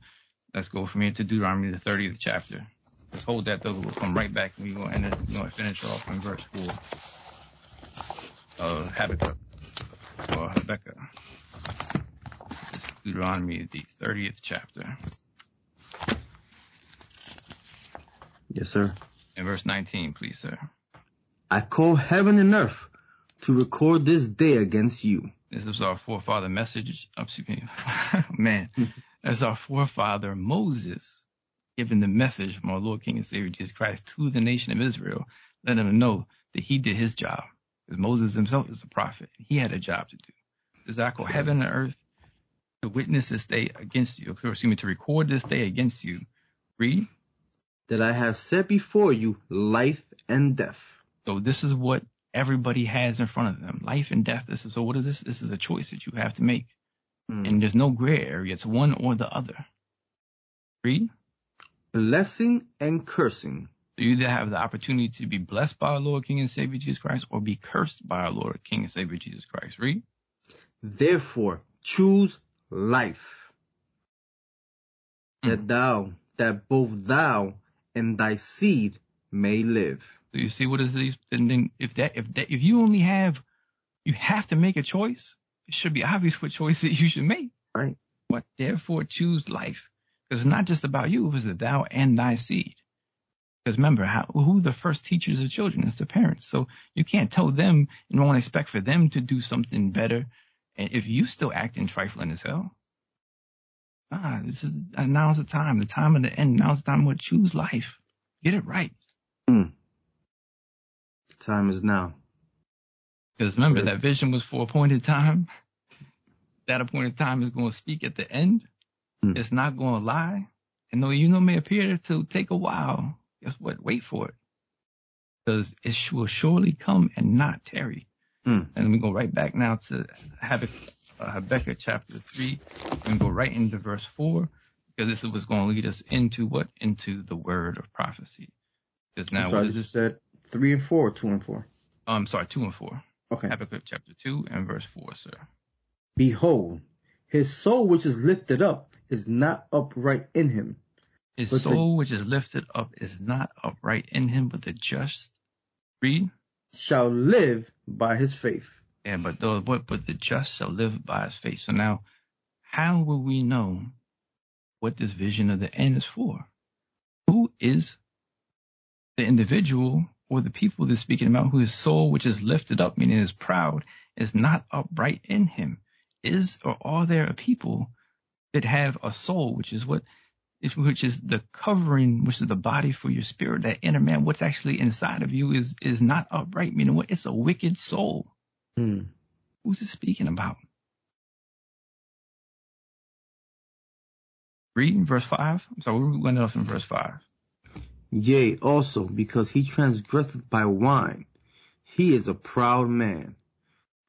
Let's go from here to Deuteronomy, the 30th chapter. Let's hold that though. We'll come right back and we're going to end it, we're going to finish off in verse 4 of Habakkuk or Habakkuk. Deuteronomy, the 30th chapter. Yes, sir. In verse 19, please, sir. I call heaven and earth to record this day against you. This is our forefather message. Oh, excuse me. Man, that's our forefather Moses giving the message from our Lord King and Savior Jesus Christ to the nation of Israel, letting them know that he did his job. Because Moses himself is a prophet. He had a job to do. This is I call heaven and earth to witness this day against you. Excuse me, to record this day against you. Read. That I have set before you life and death. So this is what everybody has in front of them. Life and death. This is so what is this? This is a choice that you have to make. Mm. And there's no gray area. It's one or the other. Read. Blessing and cursing. You either have the opportunity to be blessed by our Lord King and Savior Jesus Christ or be cursed by our Lord King and Savior Jesus Christ. Read. Therefore, choose life. Hmm. That thou, that both thou and thy seed may live. Do you see what is these? And then if that, if that, if you only have, you have to make a choice. It should be obvious what choice that you should make. Right. But therefore choose life. Because it's not just about you, it was the thou and thy seed. Because remember, how, who the first teachers of children? It's the parents. So you can't tell them and won't expect for them to do something better. And if you still acting trifling as hell, ah, this is uh, now's the time, the time of the end. Now's the time to choose life. Get it right. Time is now. Because remember, that vision was for appointed time. That appointed time is going to speak at the end. Mm. It's not going to lie. And though you know may appear to take a while, guess what? Wait for it. Because it will surely come and not tarry. Mm. And we go right back now to Habakkuk, uh, Habakkuk chapter 3 and go right into verse 4 because this is what's going to lead us into what? Into the word of prophecy. Because now, sorry, is you this? said three and four, or two and four. Oh, I'm sorry, 2 and 4. Okay. Habakkuk chapter 2 and verse 4, sir. Behold, his soul which is lifted up is not upright in him. His But the- soul which is lifted up is not upright in him, but the just read. Shall live by his faith. Yeah, but the but, but the just shall live by his faith. So now, how will we know what this vision of the end is for? Who is the individual or the people that's speaking about whose soul which is lifted up, meaning is proud, is not upright in him? Is or are there a people that have a soul, which is what, which is the covering, which is the body for your spirit, that inner man, what's actually inside of you is is not upright, meaning what? It's a wicked soul. Hmm. Who's it speaking about? Read verse 5. So we're going off in verse 5. Yea, also because he transgresseth by wine, he is a proud man,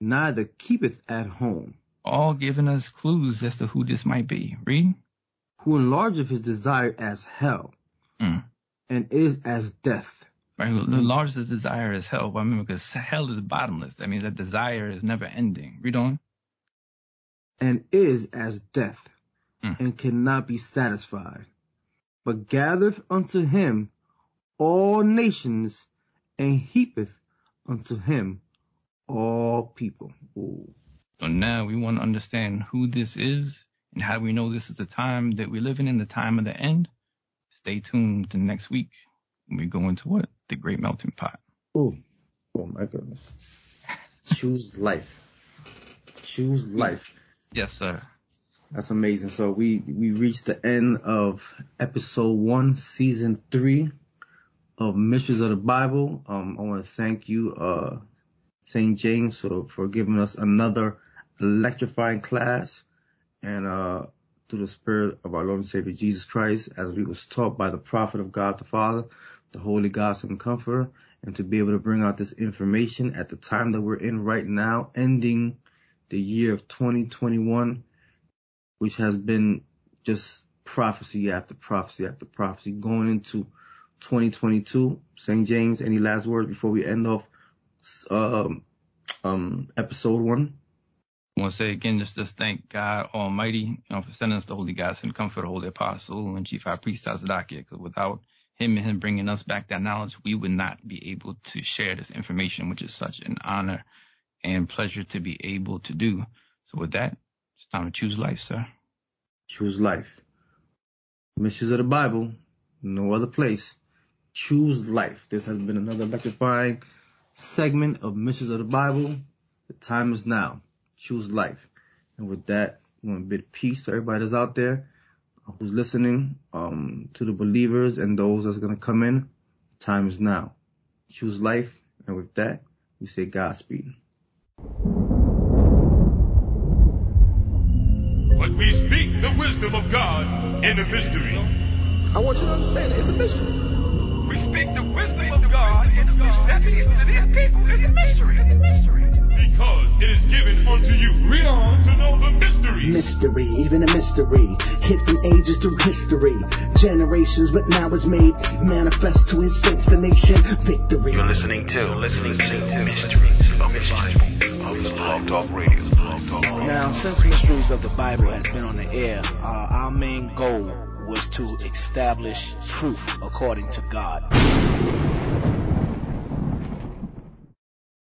neither keepeth at home. All giving us clues as to who this might be. Read. who enlargeth his desire as hell, Mm. and is as death. Right? The largest desire is hell. I mean, because hell is bottomless. That means that desire is never ending. Read on. and is as death, Mm. and cannot be satisfied, but gathereth unto him all nations, and heapeth unto him all people. Ooh. So now we want to understand who this is and how do we know this is the time that we're living in, the time of the end. Stay tuned to next week when we go into what? The Great Melting Pot. Ooh. Oh my goodness. Choose life. Choose life. Yes, sir. That's amazing. So we we reached the end of episode one, season three of Mysteries of the Bible. Um, I want to thank you, uh, St. James, for for giving us another electrifying class, and uh, through the Spirit of our Lord and Savior Jesus Christ, as we was taught by the Prophet of God the Father, the Holy God Sent and Comforter, and to be able to bring out this information at the time that we're in right now, ending the year of 2021 which has been just prophecy after prophecy after prophecy going into 2022. St. James, any last words before we end off um, um, episode one? I want to say again, just just thank God Almighty, you know, for sending us the Holy God Sent and Comforter, Holy Apostle, and Chief High Priest Tazadaqyah, because without him and him bringing us back that knowledge, we would not be able to share this information, which is such an honor and pleasure to be able to do. So with that, it's time to choose life, sir. Choose life. Mysteries of the Bible, no other place. Choose life. This has been another electrifying segment of Mysteries of the Bible. The time is now. Choose life. And with that, I want to bid peace to everybody that's out there who's listening, um, to the believers and those that's going to come in. The time is now. Choose life. And with that, we say Godspeed. But we speak the wisdom of God in a mystery. I want you to understand it's a mystery. We speak the wisdom of God in mystery to these people. It's a mystery. It's a. Because it is given unto you. Read on to know the mystery. Mystery, even a mystery, hidden ages through history, generations, but now is made manifest to his saints, the nation, victory. You're listening to, listening to Mysteries of the Bible of Blog Talk Radio. Blog Talk Radio. Now, since Mysteries of the Bible has been on the air, uh, our main goal was to establish truth according to God.